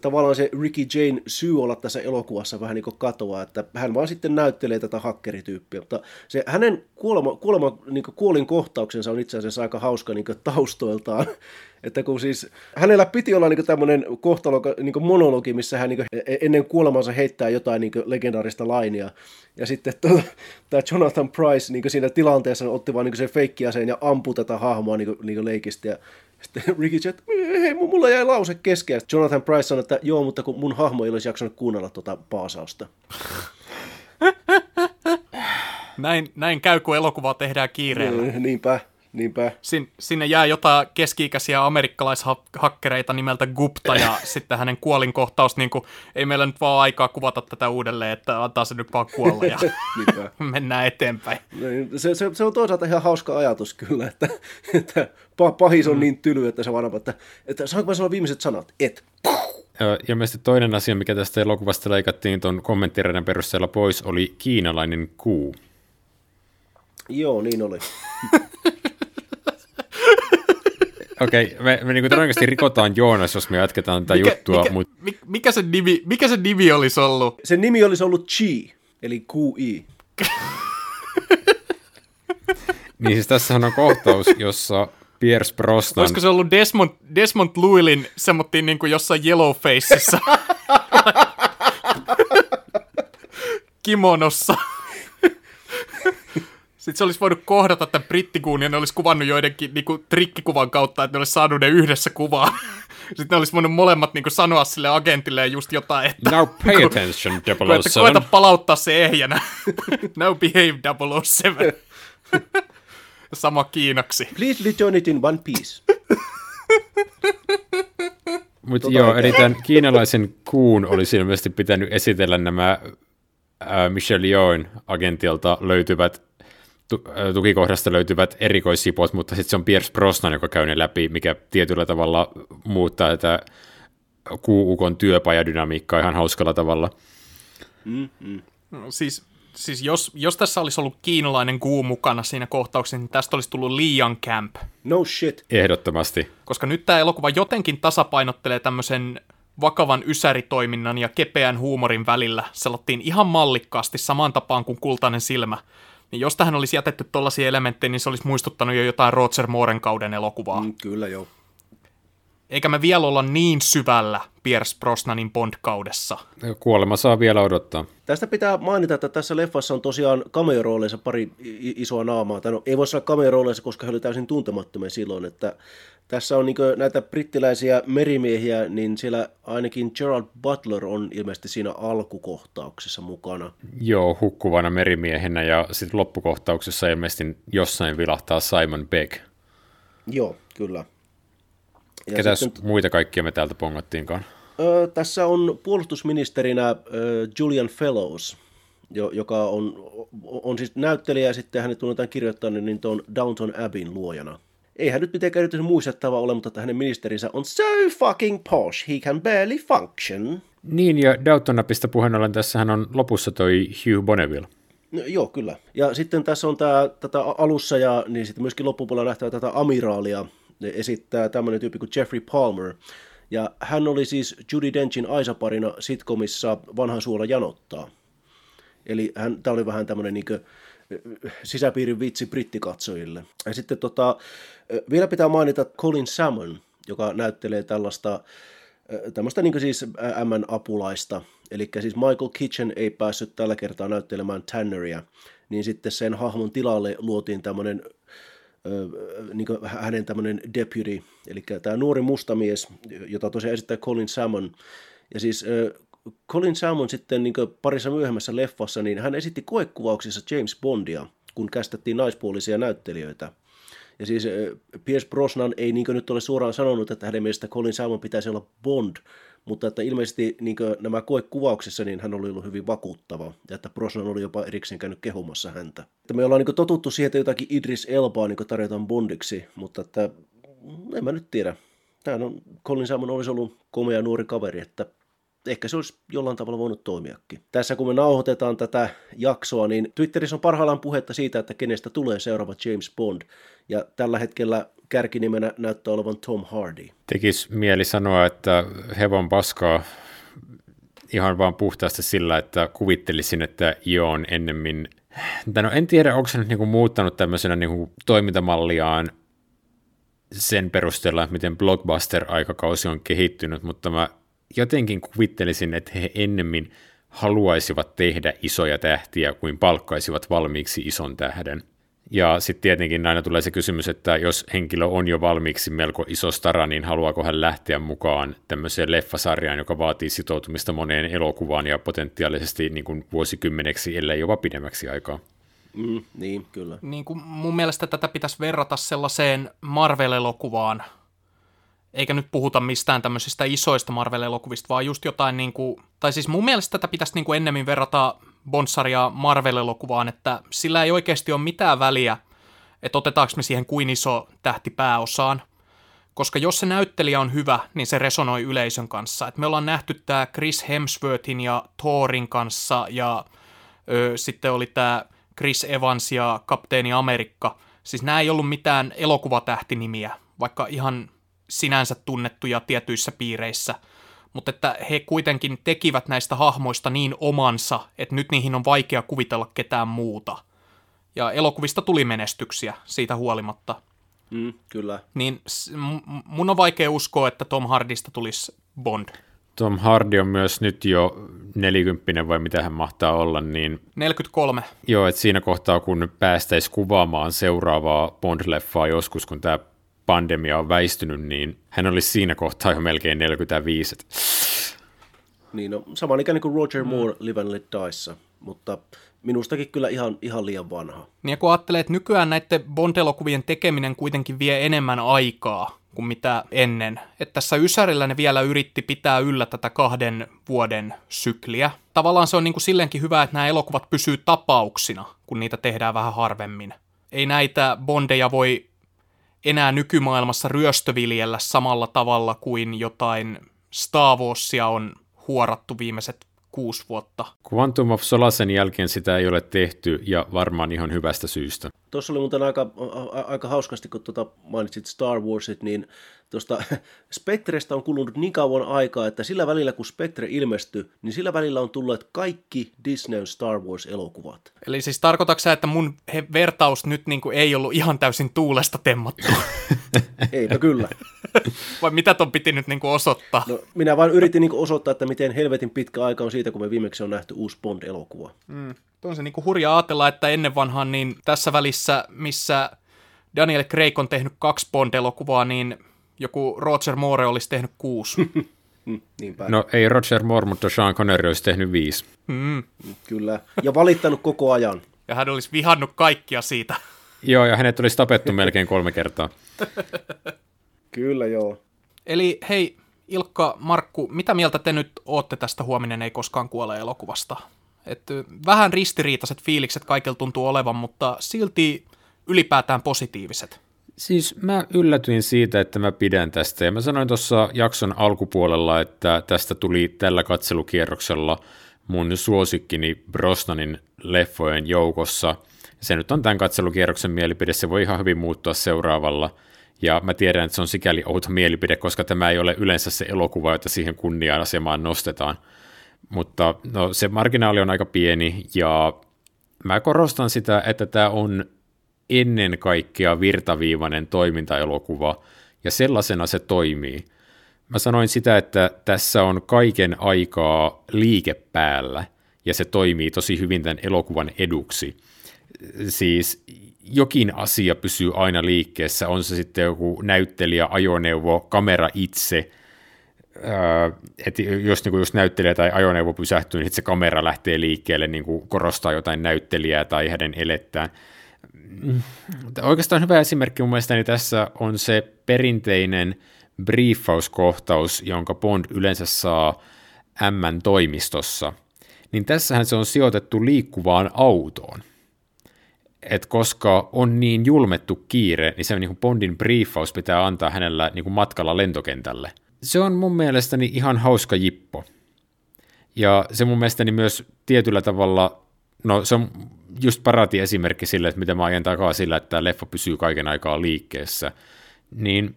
tavallaan se Ricky Jane syy olla tässä elokuvassa vähän niin kuin katoaa, että hän vaan sitten näyttelee tätä hakkerityyppiä, mutta se hänen kuolema, kuolema niin kuolin kohtauksensa on itse asiassa aika hauska niin taustoiltaan, että kun siis hänellä piti olla niin tämmöinen kohtalo, niin monologi, missä hän niin ennen kuolemansa heittää jotain niin legendaarista lainia, ja sitten tuota, tämä Jonathan Price niin siinä tilanteessa otti vaan niin sen feikkiaseen ja ampui tätä hahmoa niin niin leikistä, ja sitten Ricky Jet, hei, mulla jäi lause kesken. Jonathan Price sanoi, että joo, mutta kun mun hahmo ei olisi jaksanut kuunnella tuota paasausta. Näin, näin käy, kun elokuvaa tehdään kiireellä. Niinpä, niinpä. Sin, sinne jää jotain keski-ikäisiä amerikkalaishakkereita nimeltä Gupta ja sitten hänen kuolinkohtaus, niin kuin, ei meillä nyt vaan aikaa kuvata tätä uudelleen, että antaa se nyt vaan kuolla ja mennään eteenpäin. Niin, Se, se, se, on toisaalta ihan hauska ajatus kyllä, että, että pahis on niin tyly, että se vaan että, että saanko mä sanoa viimeiset sanat? Et. Ja ilmeisesti toinen asia, mikä tästä elokuvasta leikattiin tuon kommenttireiden perusteella pois, oli kiinalainen kuu. Joo, niin oli. Okei, okay, me, me niin todennäköisesti rikotaan Joonas, jos me jatketaan tätä juttua, mikä, mutta mikä, mikä, se nimi, mikä se nimi olisi ollut? Sen nimi olisi ollut Chi, eli QI. niin siis tässähän on kohtaus, jossa Pierce Brosnan... Olisiko se ollut Desmond, Desmond Llewellyn semmoittiin niin kuin jossain Yellowfaceissa? Kimonossa. Sitten se olisi voinut kohdata tämän brittikuun ja ne olisi kuvannut joidenkin niin kuin, trikkikuvan kautta, että ne olisi saanut ne yhdessä kuvaa. Sitten ne olisi voinut molemmat niin kuin, sanoa sille agentille just jotain, että Now pay attention, koeta, 007. koeta palauttaa se ehjänä. Now behave 007. Sama kiinaksi. Please return it in one piece. Mutta Tota joo, eli tämän kiinalaisen kuun olisi ilmeisesti pitänyt esitellä nämä Michelle Yeohn agentilta löytyvät, tukikohdasta löytyvät erikoissipot, mutta sitten se on Pierce Brosnan, joka käy ne läpi, mikä tietyllä tavalla muuttaa tätä kuukon työpajadynamiikkaa ihan hauskalla tavalla. No, siis, siis jos, jos tässä olisi ollut kiinalainen kuu mukana siinä kohtauksessa, niin tästä olisi tullut liian camp. No shit. Ehdottomasti. Koska nyt tämä elokuva jotenkin tasapainottelee tämmöisen vakavan ysäritoiminnan ja kepeän huumorin välillä. Selottiin ihan mallikkaasti samaan tapaan kuin kultainen silmä. Niin jos tähän olisi jätetty tollaisia elementtejä, niin se olisi muistuttanut jo jotain Roger Mooren kauden elokuvaa. Mm, kyllä joo. Eikä me vielä olla niin syvällä Pierce Brosnanin Bond-kaudessa. Kuolema saa vielä odottaa. Tästä pitää mainita, että tässä leffassa on tosiaan cameo-rooleissa pari isoa naamaa. Tai no, ei voi sanoa cameo-rooleissa, koska he olivat täysin tuntemattomia silloin. Että tässä on niin näitä brittiläisiä merimiehiä, niin siellä ainakin Gerald Butler on ilmeisesti siinä alkukohtauksessa mukana. Joo, hukkuvana merimiehenä ja sitten loppukohtauksessa ilmeisesti jossain vilahtaa Simon Beck. Joo, kyllä. Ja Ketäs sitten, muita kaikkia me täältä pongattiinkaan? ö, tässä on puolustusministerinä ö, Julian Fellows, jo, joka on, on siis näyttelijä ja sitten hänet tunnetaan kirjoittanut niin tuon Downton Abbeyn luojana. Ei hän nyt mitenkään erityisen muistettava ole, mutta hänen ministerinsä on so fucking posh, he can barely function. Niin, ja Downton Appista puheen ollen tässähän on lopussa toi Hugh Bonneville. No, joo, kyllä. Ja sitten tässä on tämä, tätä alussa ja niin sitten myöskin loppupuolella nähtävä tätä amiraalia ne esittää tämmöinen tyyppi kuin Jeffrey Palmer. Ja hän oli siis Judy Denchin Aisa-parina sitcomissa Vanhan suola janottaa. Eli hän, tämä oli vähän tämmöinen niin sisäpiirin vitsi brittikatsojille. Ja sitten tota, vielä pitää mainita Colin Salmon, joka näyttelee tällaista tämmöistä niin siis M-apulaista. Eli siis Michael Kitchen ei päässyt tällä kertaa näyttelemään Tanneria, niin sitten sen hahmon tilalle luotiin tämmöinen niin hänen tämmöinen deputy, eli tämä nuori mustamies, jota tosiaan esittää Colin Salmon. Ja siis Colin Salmon sitten niin parissa myöhemmässä leffassa, niin hän esitti koekuvauksissa James Bondia, kun kästettiin naispuolisia näyttelijöitä. Ja siis Pierce Brosnan ei niin nyt ole suoraan sanonut, että hänen mielestä Colin Salmon pitäisi olla Bond, mutta että ilmeisesti niin nämä koekuvauksissa niin hän oli ollut hyvin vakuuttava, ja että Brosnan oli jopa erikseen käynyt kehumassa häntä. Että me ollaan niin totuttu siihen, että jotakin Idris Elbaa niin tarjotaan Bondiksi, mutta että en mä nyt tiedä. Tämä on, Colin Salmon olisi ollut komea nuori kaveri, että ehkä se olisi jollain tavalla voinut toimiakin. Tässä kun me nauhoitetaan tätä jaksoa, niin Twitterissä on parhaillaan puhetta siitä, että kenestä tulee seuraava James Bond. Ja tällä hetkellä kärkinimenä näyttää olevan Tom Hardy. Tekis mieli sanoa, että hevon paskaa ihan vaan puhtaasti sillä, että kuvittelisin, että Jo on ennemmin... No en tiedä, onko se nyt niinku muuttanut tämmöisenä niinku toimintamalliaan sen perusteella, miten blockbuster-aikakausi on kehittynyt, mutta mä jotenkin kuvittelisin, että he ennemmin haluaisivat tehdä isoja tähtiä kuin palkkaisivat valmiiksi ison tähden. Ja sitten tietenkin aina tulee se kysymys, että jos henkilö on jo valmiiksi melko iso stara, niin haluaako hän lähteä mukaan tämmöiseen leffasarjaan, joka vaatii sitoutumista moneen elokuvaan ja potentiaalisesti niin kuin vuosikymmeneksi, ellei jopa pidemmäksi aikaa. Mm, niin, kyllä. Niin kuin mun mielestä tätä pitäisi verrata sellaiseen Marvel-elokuvaan, eikä nyt puhuta mistään tämmöisistä isoista Marvel-elokuvista, vaan just jotain niin kuin, tai siis mun mielestä tätä pitäisi niin kuin ennemmin verrata Bonsaria Marvel-elokuvaan, että sillä ei oikeasti ole mitään väliä, että otetaanko me siihen kuin iso tähti pääosaan, koska jos se näyttelijä on hyvä, niin se resonoi yleisön kanssa. Et me ollaan nähty tämä Chris Hemsworthin ja Thorin kanssa, ja ö, sitten oli tämä Chris Evans ja Kapteeni Amerikka. Siis nämä ei ollut mitään elokuvatähtinimiä, vaikka ihan sinänsä tunnettuja tietyissä piireissä, mutta että he kuitenkin tekivät näistä hahmoista niin omansa, että nyt niihin on vaikea kuvitella ketään muuta. Ja elokuvista tuli menestyksiä siitä huolimatta. Mm, kyllä. Niin mun on vaikea uskoa, että Tom Hardista tulisi Bond. Tom Hardy on myös nyt jo 40 vai mitä hän mahtaa olla, niin... 43. Joo, että siinä kohtaa kun päästäisiin kuvaamaan seuraavaa Bond-leffaa joskus, kun tämä pandemia on väistynyt, niin hän olisi siinä kohtaa jo melkein 45. Niin, no, saman ikäinen kuin Roger Moore mm. Live and Let Diessa, mutta minustakin kyllä ihan, ihan liian vanha. Niin ja kun ajattelee, että nykyään näiden Bond-elokuvien tekeminen kuitenkin vie enemmän aikaa kuin mitä ennen. Että tässä Ysärillä ne vielä yritti pitää yllä tätä kahden vuoden sykliä. Tavallaan se on niin kuin silleenkin hyvä, että nämä elokuvat pysyy tapauksina, kun niitä tehdään vähän harvemmin. Ei näitä Bondeja voi enää nykymaailmassa ryöstöviljellä samalla tavalla kuin jotain Star Warsia on huorattu viimeiset kuusi vuotta. Quantum of Solasen jälkeen sitä ei ole tehty ja varmaan ihan hyvästä syystä. Tuossa oli muuten aika, aika hauskasti, kun tuota mainitsit Star Warsit, niin tuosta Spectrestä on kulunut niin kauan aikaa, että sillä välillä kun Spectre ilmestyi, niin sillä välillä on tullut kaikki Disneyn Star Wars-elokuvat. Eli siis tarkoitatko että mun he, vertaus nyt niin kuin ei ollut ihan täysin tuulesta temmattu? Eipä kyllä. Vai mitä ton piti nyt niin kuin osoittaa? No, minä vain yritin niin kuin osoittaa, että miten helvetin pitkä aika on siitä, kun me viimeksi on nähty uusi Bond-elokuva. Mm. On se niin kuin hurja ajatella, että ennen vanhaan niin tässä välissä, missä Daniel Craig on tehnyt kaksi Bond-elokuvaa, niin joku Roger Moore olisi tehnyt kuusi. Niinpä. No ei Roger Moore, mutta Sean Connery olisi tehnyt viisi. Mm. Kyllä, ja valittanut koko ajan. Ja hän olisi vihannut kaikkia siitä. Joo, ja hänet olisi tapettu melkein kolme kertaa. Kyllä, joo. Eli hei, Ilkka, Markku, mitä mieltä te nyt ootte tästä Huominen ei koskaan kuole elokuvasta? Et vähän ristiriitaiset fiilikset kaikilla tuntuu olevan, mutta silti ylipäätään positiiviset. Siis mä yllätyin siitä, että mä pidän tästä ja mä sanoin tuossa jakson alkupuolella, että tästä tuli tällä katselukierroksella mun suosikkini Brosnanin leffojen joukossa. Se nyt on tämän katselukierroksen mielipide, se voi ihan hyvin muuttua seuraavalla. Ja mä tiedän, että se on sikäli outo mielipide, koska tämä ei ole yleensä se elokuva, jota siihen kunniaan asemaan nostetaan. Mutta no, se marginaali on aika pieni, ja mä korostan sitä, että tämä on ennen kaikkea virtaviivainen toimintaelokuva, ja sellaisena se toimii. Mä sanoin sitä, että tässä on kaiken aikaa liike päällä, ja se toimii tosi hyvin tämän elokuvan eduksi. Siis jokin asia pysyy aina liikkeessä, on se sitten joku näyttelijä, ajoneuvo, kamera itse, että jos niin just näyttelijä tai ajoneuvo pysähtyy, niin se kamera lähtee liikkeelle niin kuin korostaa jotain näyttelijää tai hänen elettään. Mm. Oikeastaan hyvä esimerkki mun mielestäni tässä on se perinteinen briefauskohtaus, jonka Bond yleensä saa M-toimistossa. Niin tässähän se on sijoitettu liikkuvaan autoon. Et koska on niin julmettu kiire, niin se niin Bondin briefaus pitää antaa hänellä niin kuin matkalla lentokentälle. Se on mun mielestäni ihan hauska jippo. Ja se mun mielestäni myös tietyllä tavalla, no se on just parati esimerkki sille, että mitä mä ajan takaa sillä, että tämä leffa pysyy kaiken aikaa liikkeessä, niin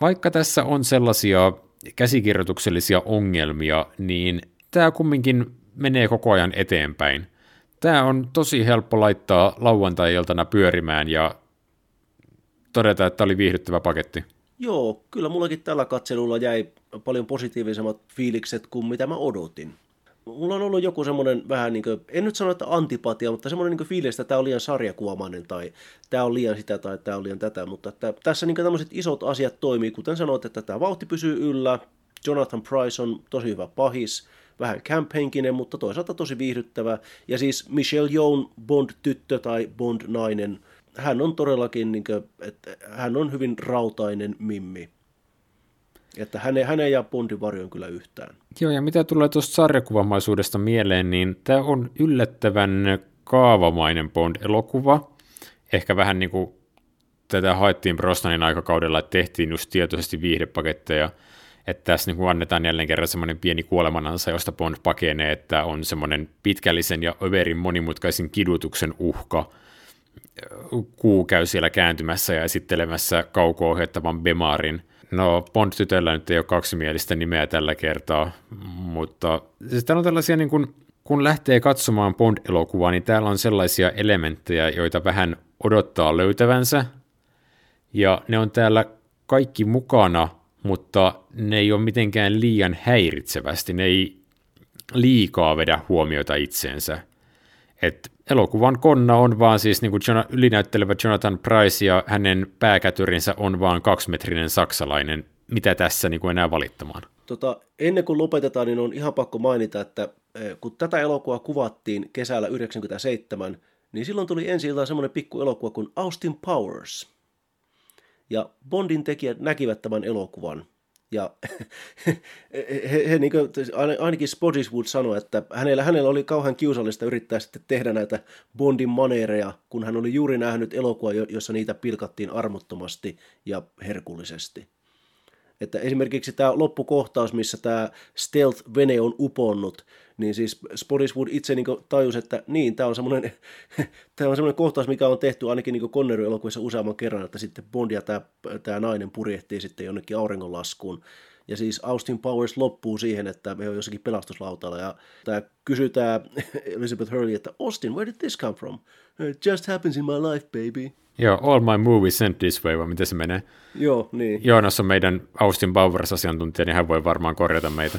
vaikka tässä on sellaisia käsikirjoituksellisia ongelmia, niin tämä kumminkin menee koko ajan eteenpäin. Tämä on tosi helppo laittaa lauantai-iltana pyörimään ja todeta, että tämä oli viihdyttävä paketti. Joo, kyllä mullakin tällä katselulla jäi paljon positiivisemmat fiilikset kuin mitä mä odotin mulla on ollut joku semmoinen vähän niin kuin, en nyt sano, että antipatia, mutta semmoinen niin fiilis, että tämä on liian sarjakuvamainen tai tämä on liian sitä tai tämä on liian tätä, mutta että tässä niin tämmöiset isot asiat toimii, kuten sanoit, että tämä vauhti pysyy yllä, Jonathan Price on tosi hyvä pahis, vähän camp mutta toisaalta tosi viihdyttävä, ja siis Michelle Yeoh, Bond-tyttö tai Bond-nainen, hän on todellakin, niin kuin, että hän on hyvin rautainen mimmi. Että hänen, hänen ja Bondin varjoon kyllä yhtään. Joo, ja mitä tulee tuosta sarjakuvamaisuudesta mieleen, niin tämä on yllättävän kaavamainen Bond-elokuva. Ehkä vähän niin kuin tätä haettiin Brosnanin aikakaudella, että tehtiin just tietoisesti viihdepaketteja, että tässä niin kuin annetaan jälleen kerran semmoinen pieni kuolemanansa, josta Bond pakenee, että on semmoinen pitkällisen ja överin monimutkaisen kidutuksen uhka. Kuu käy siellä kääntymässä ja esittelemässä kauko-ohjattavan Bemarin – No, Bond-tytöllä nyt ei ole kaksimielistä nimeä tällä kertaa, mutta siis täällä on tällaisia, niin kun, kun lähtee katsomaan Bond-elokuvaa, niin täällä on sellaisia elementtejä, joita vähän odottaa löytävänsä, ja ne on täällä kaikki mukana, mutta ne ei ole mitenkään liian häiritsevästi, ne ei liikaa vedä huomiota itseensä. Et elokuvan konna on vaan siis niin kuin ylinäyttelevä Jonathan Price ja hänen pääkätyrinsä on vaan kaksimetrinen saksalainen. Mitä tässä niin kuin enää valittamaan? Tota, ennen kuin lopetetaan, niin on ihan pakko mainita, että eh, kun tätä elokuvaa kuvattiin kesällä 1997, niin silloin tuli ensi iltaan semmoinen pikku elokuva kuin Austin Powers. Ja Bondin tekijät näkivät tämän elokuvan – ja he, he, niin kuin, ainakin Spottiswood sanoi, että hänellä, hänellä oli kauhean kiusallista yrittää sitten tehdä näitä Bondin maneereja, kun hän oli juuri nähnyt elokuva, jossa niitä pilkattiin armottomasti ja herkullisesti. Että esimerkiksi tämä loppukohtaus, missä tämä stealth-vene on uponnut, niin siis Spottiswood itse niin tajusi, että niin, tämä on semmoinen, tämä on semmoinen kohtaus, mikä on tehty ainakin niin Connery-elokuvissa useamman kerran, että sitten Bond ja tämä, tämä nainen purjehtii sitten jonnekin auringonlaskuun. Ja siis Austin Powers loppuu siihen, että me on jossakin pelastuslautalla ja tämä kysyy tämä Elizabeth Hurley, että Austin, where did this come from? It just happens in my life, baby. Joo, all my movies sent this way, vai miten se menee? Joo, niin. Joonas on meidän Austin Powers-asiantuntija, niin hän voi varmaan korjata meitä.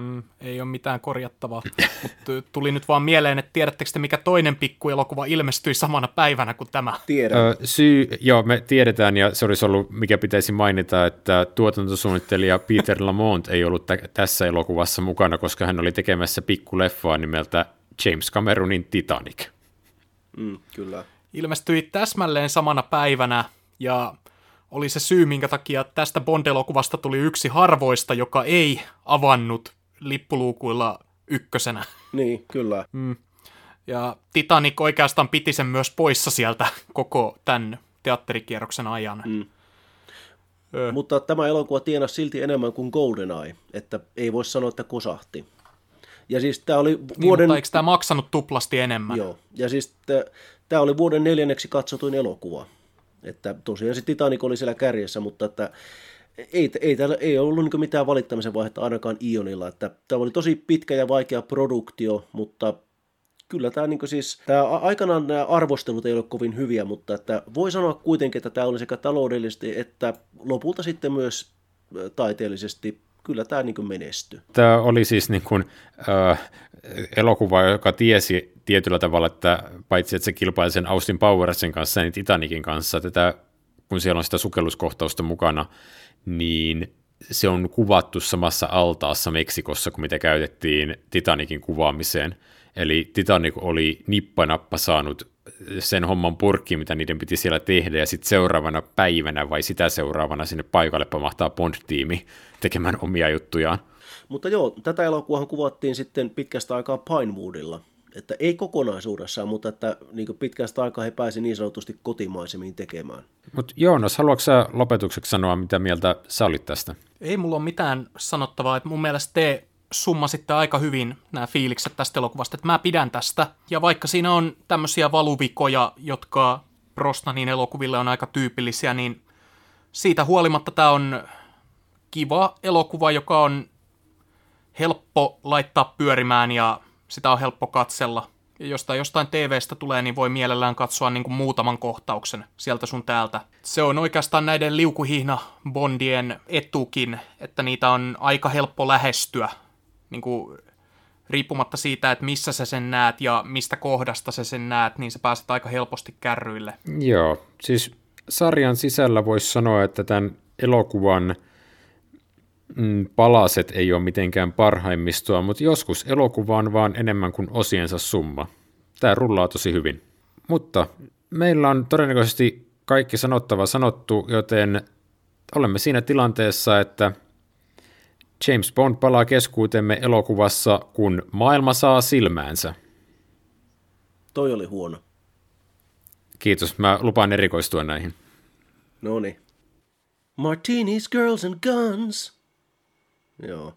Mm, ei ole mitään korjattavaa, mutta tuli nyt vaan mieleen, että tiedättekö te, mikä toinen pikkuelokuva ilmestyi samana päivänä kuin tämä? Tiedän. Ö, syy, joo, me tiedetään, ja se olisi ollut, mikä pitäisi mainita, että tuotantosuunnittelija Peter Lamont ei ollut t- tässä elokuvassa mukana, koska hän oli tekemässä pikkuleffaa nimeltä James Cameronin Titanic. Mm, kyllä. Ilmestyi täsmälleen samana päivänä, ja oli se syy, minkä takia tästä Bond-elokuvasta tuli yksi harvoista, joka ei avannut lippuluukuilla ykkösenä. Niin, kyllä. Mm. Ja Titanic oikeastaan piti sen myös poissa sieltä koko tämän teatterikierroksen ajan. Mm. Ö. Mutta tämä elokuva tienasi silti enemmän kuin GoldenEye, että ei voi sanoa, että kosahti. Ja siis tämä oli Niin, vuoden... mutta eikö tämä maksanut tuplasti enemmän? Joo, ja siis tämä oli vuoden neljänneksi katsotuin elokuva. Että tosiaan se Titanic oli siellä kärjessä, mutta että ei, ei, täällä, ei ollut niin mitään valittamisen vaihetta ainakaan Ionilla. Että tämä oli tosi pitkä ja vaikea produktio, mutta kyllä tämä niin siis, tämä aikanaan nämä arvostelut ei ole kovin hyviä, mutta että voi sanoa kuitenkin, että tämä oli sekä taloudellisesti että lopulta sitten myös taiteellisesti kyllä tämä niin menestyi. Tämä oli siis niin kuin, äh, elokuva, joka tiesi tietyllä tavalla, että paitsi että se kilpaili sen Austin Powersin kanssa, niin Titanicin kanssa, tätä, kun siellä on sitä sukelluskohtausta mukana, niin se on kuvattu samassa altaassa Meksikossa kuin mitä käytettiin Titanicin kuvaamiseen. Eli Titanic oli nippanappa saanut sen homman purkkiin, mitä niiden piti siellä tehdä, ja sitten seuraavana päivänä vai sitä seuraavana sinne paikalle pamahtaa Bond-tiimi tekemään omia juttujaan. Mutta joo, tätä elokuvahan kuvattiin sitten pitkästä aikaa Pinewoodilla, että ei kokonaisuudessaan, mutta että niin pitkästä aikaa he pääsi niin sanotusti kotimaisemmin tekemään. Mutta Joonas, haluatko sä lopetukseksi sanoa, mitä mieltä sä olit tästä? Ei mulla ole mitään sanottavaa, että mun mielestä te summasitte aika hyvin nämä fiilikset tästä elokuvasta, että mä pidän tästä. Ja vaikka siinä on tämmöisiä valuvikoja, jotka Brosnanin elokuville on aika tyypillisiä, niin siitä huolimatta tämä on kiva elokuva, joka on helppo laittaa pyörimään ja sitä on helppo katsella. Ja jostain, TVstä tulee, niin voi mielellään katsoa niin kuin muutaman kohtauksen sieltä sun täältä. Se on oikeastaan näiden liukuhihna-bondien etukin, että niitä on aika helppo lähestyä niin kuin, riippumatta siitä, että missä sä sen näet ja mistä kohdasta sä sen näet, niin sä pääset aika helposti kärryille. Joo, siis sarjan sisällä voisi sanoa, että tämän elokuvan mm, palaset ei ole mitenkään parhaimmistoa, mutta joskus elokuva on vaan enemmän kuin osiensa summa. Tämä rullaa tosi hyvin. Mutta meillä on todennäköisesti kaikki sanottava sanottu, joten olemme siinä tilanteessa, että James Bond palaa keskuutemme elokuvassa, kun maailma saa silmäänsä. Toi oli huono. Kiitos, mä lupaan erikoistua näihin. No niin. Martinis, girls and guns. Joo.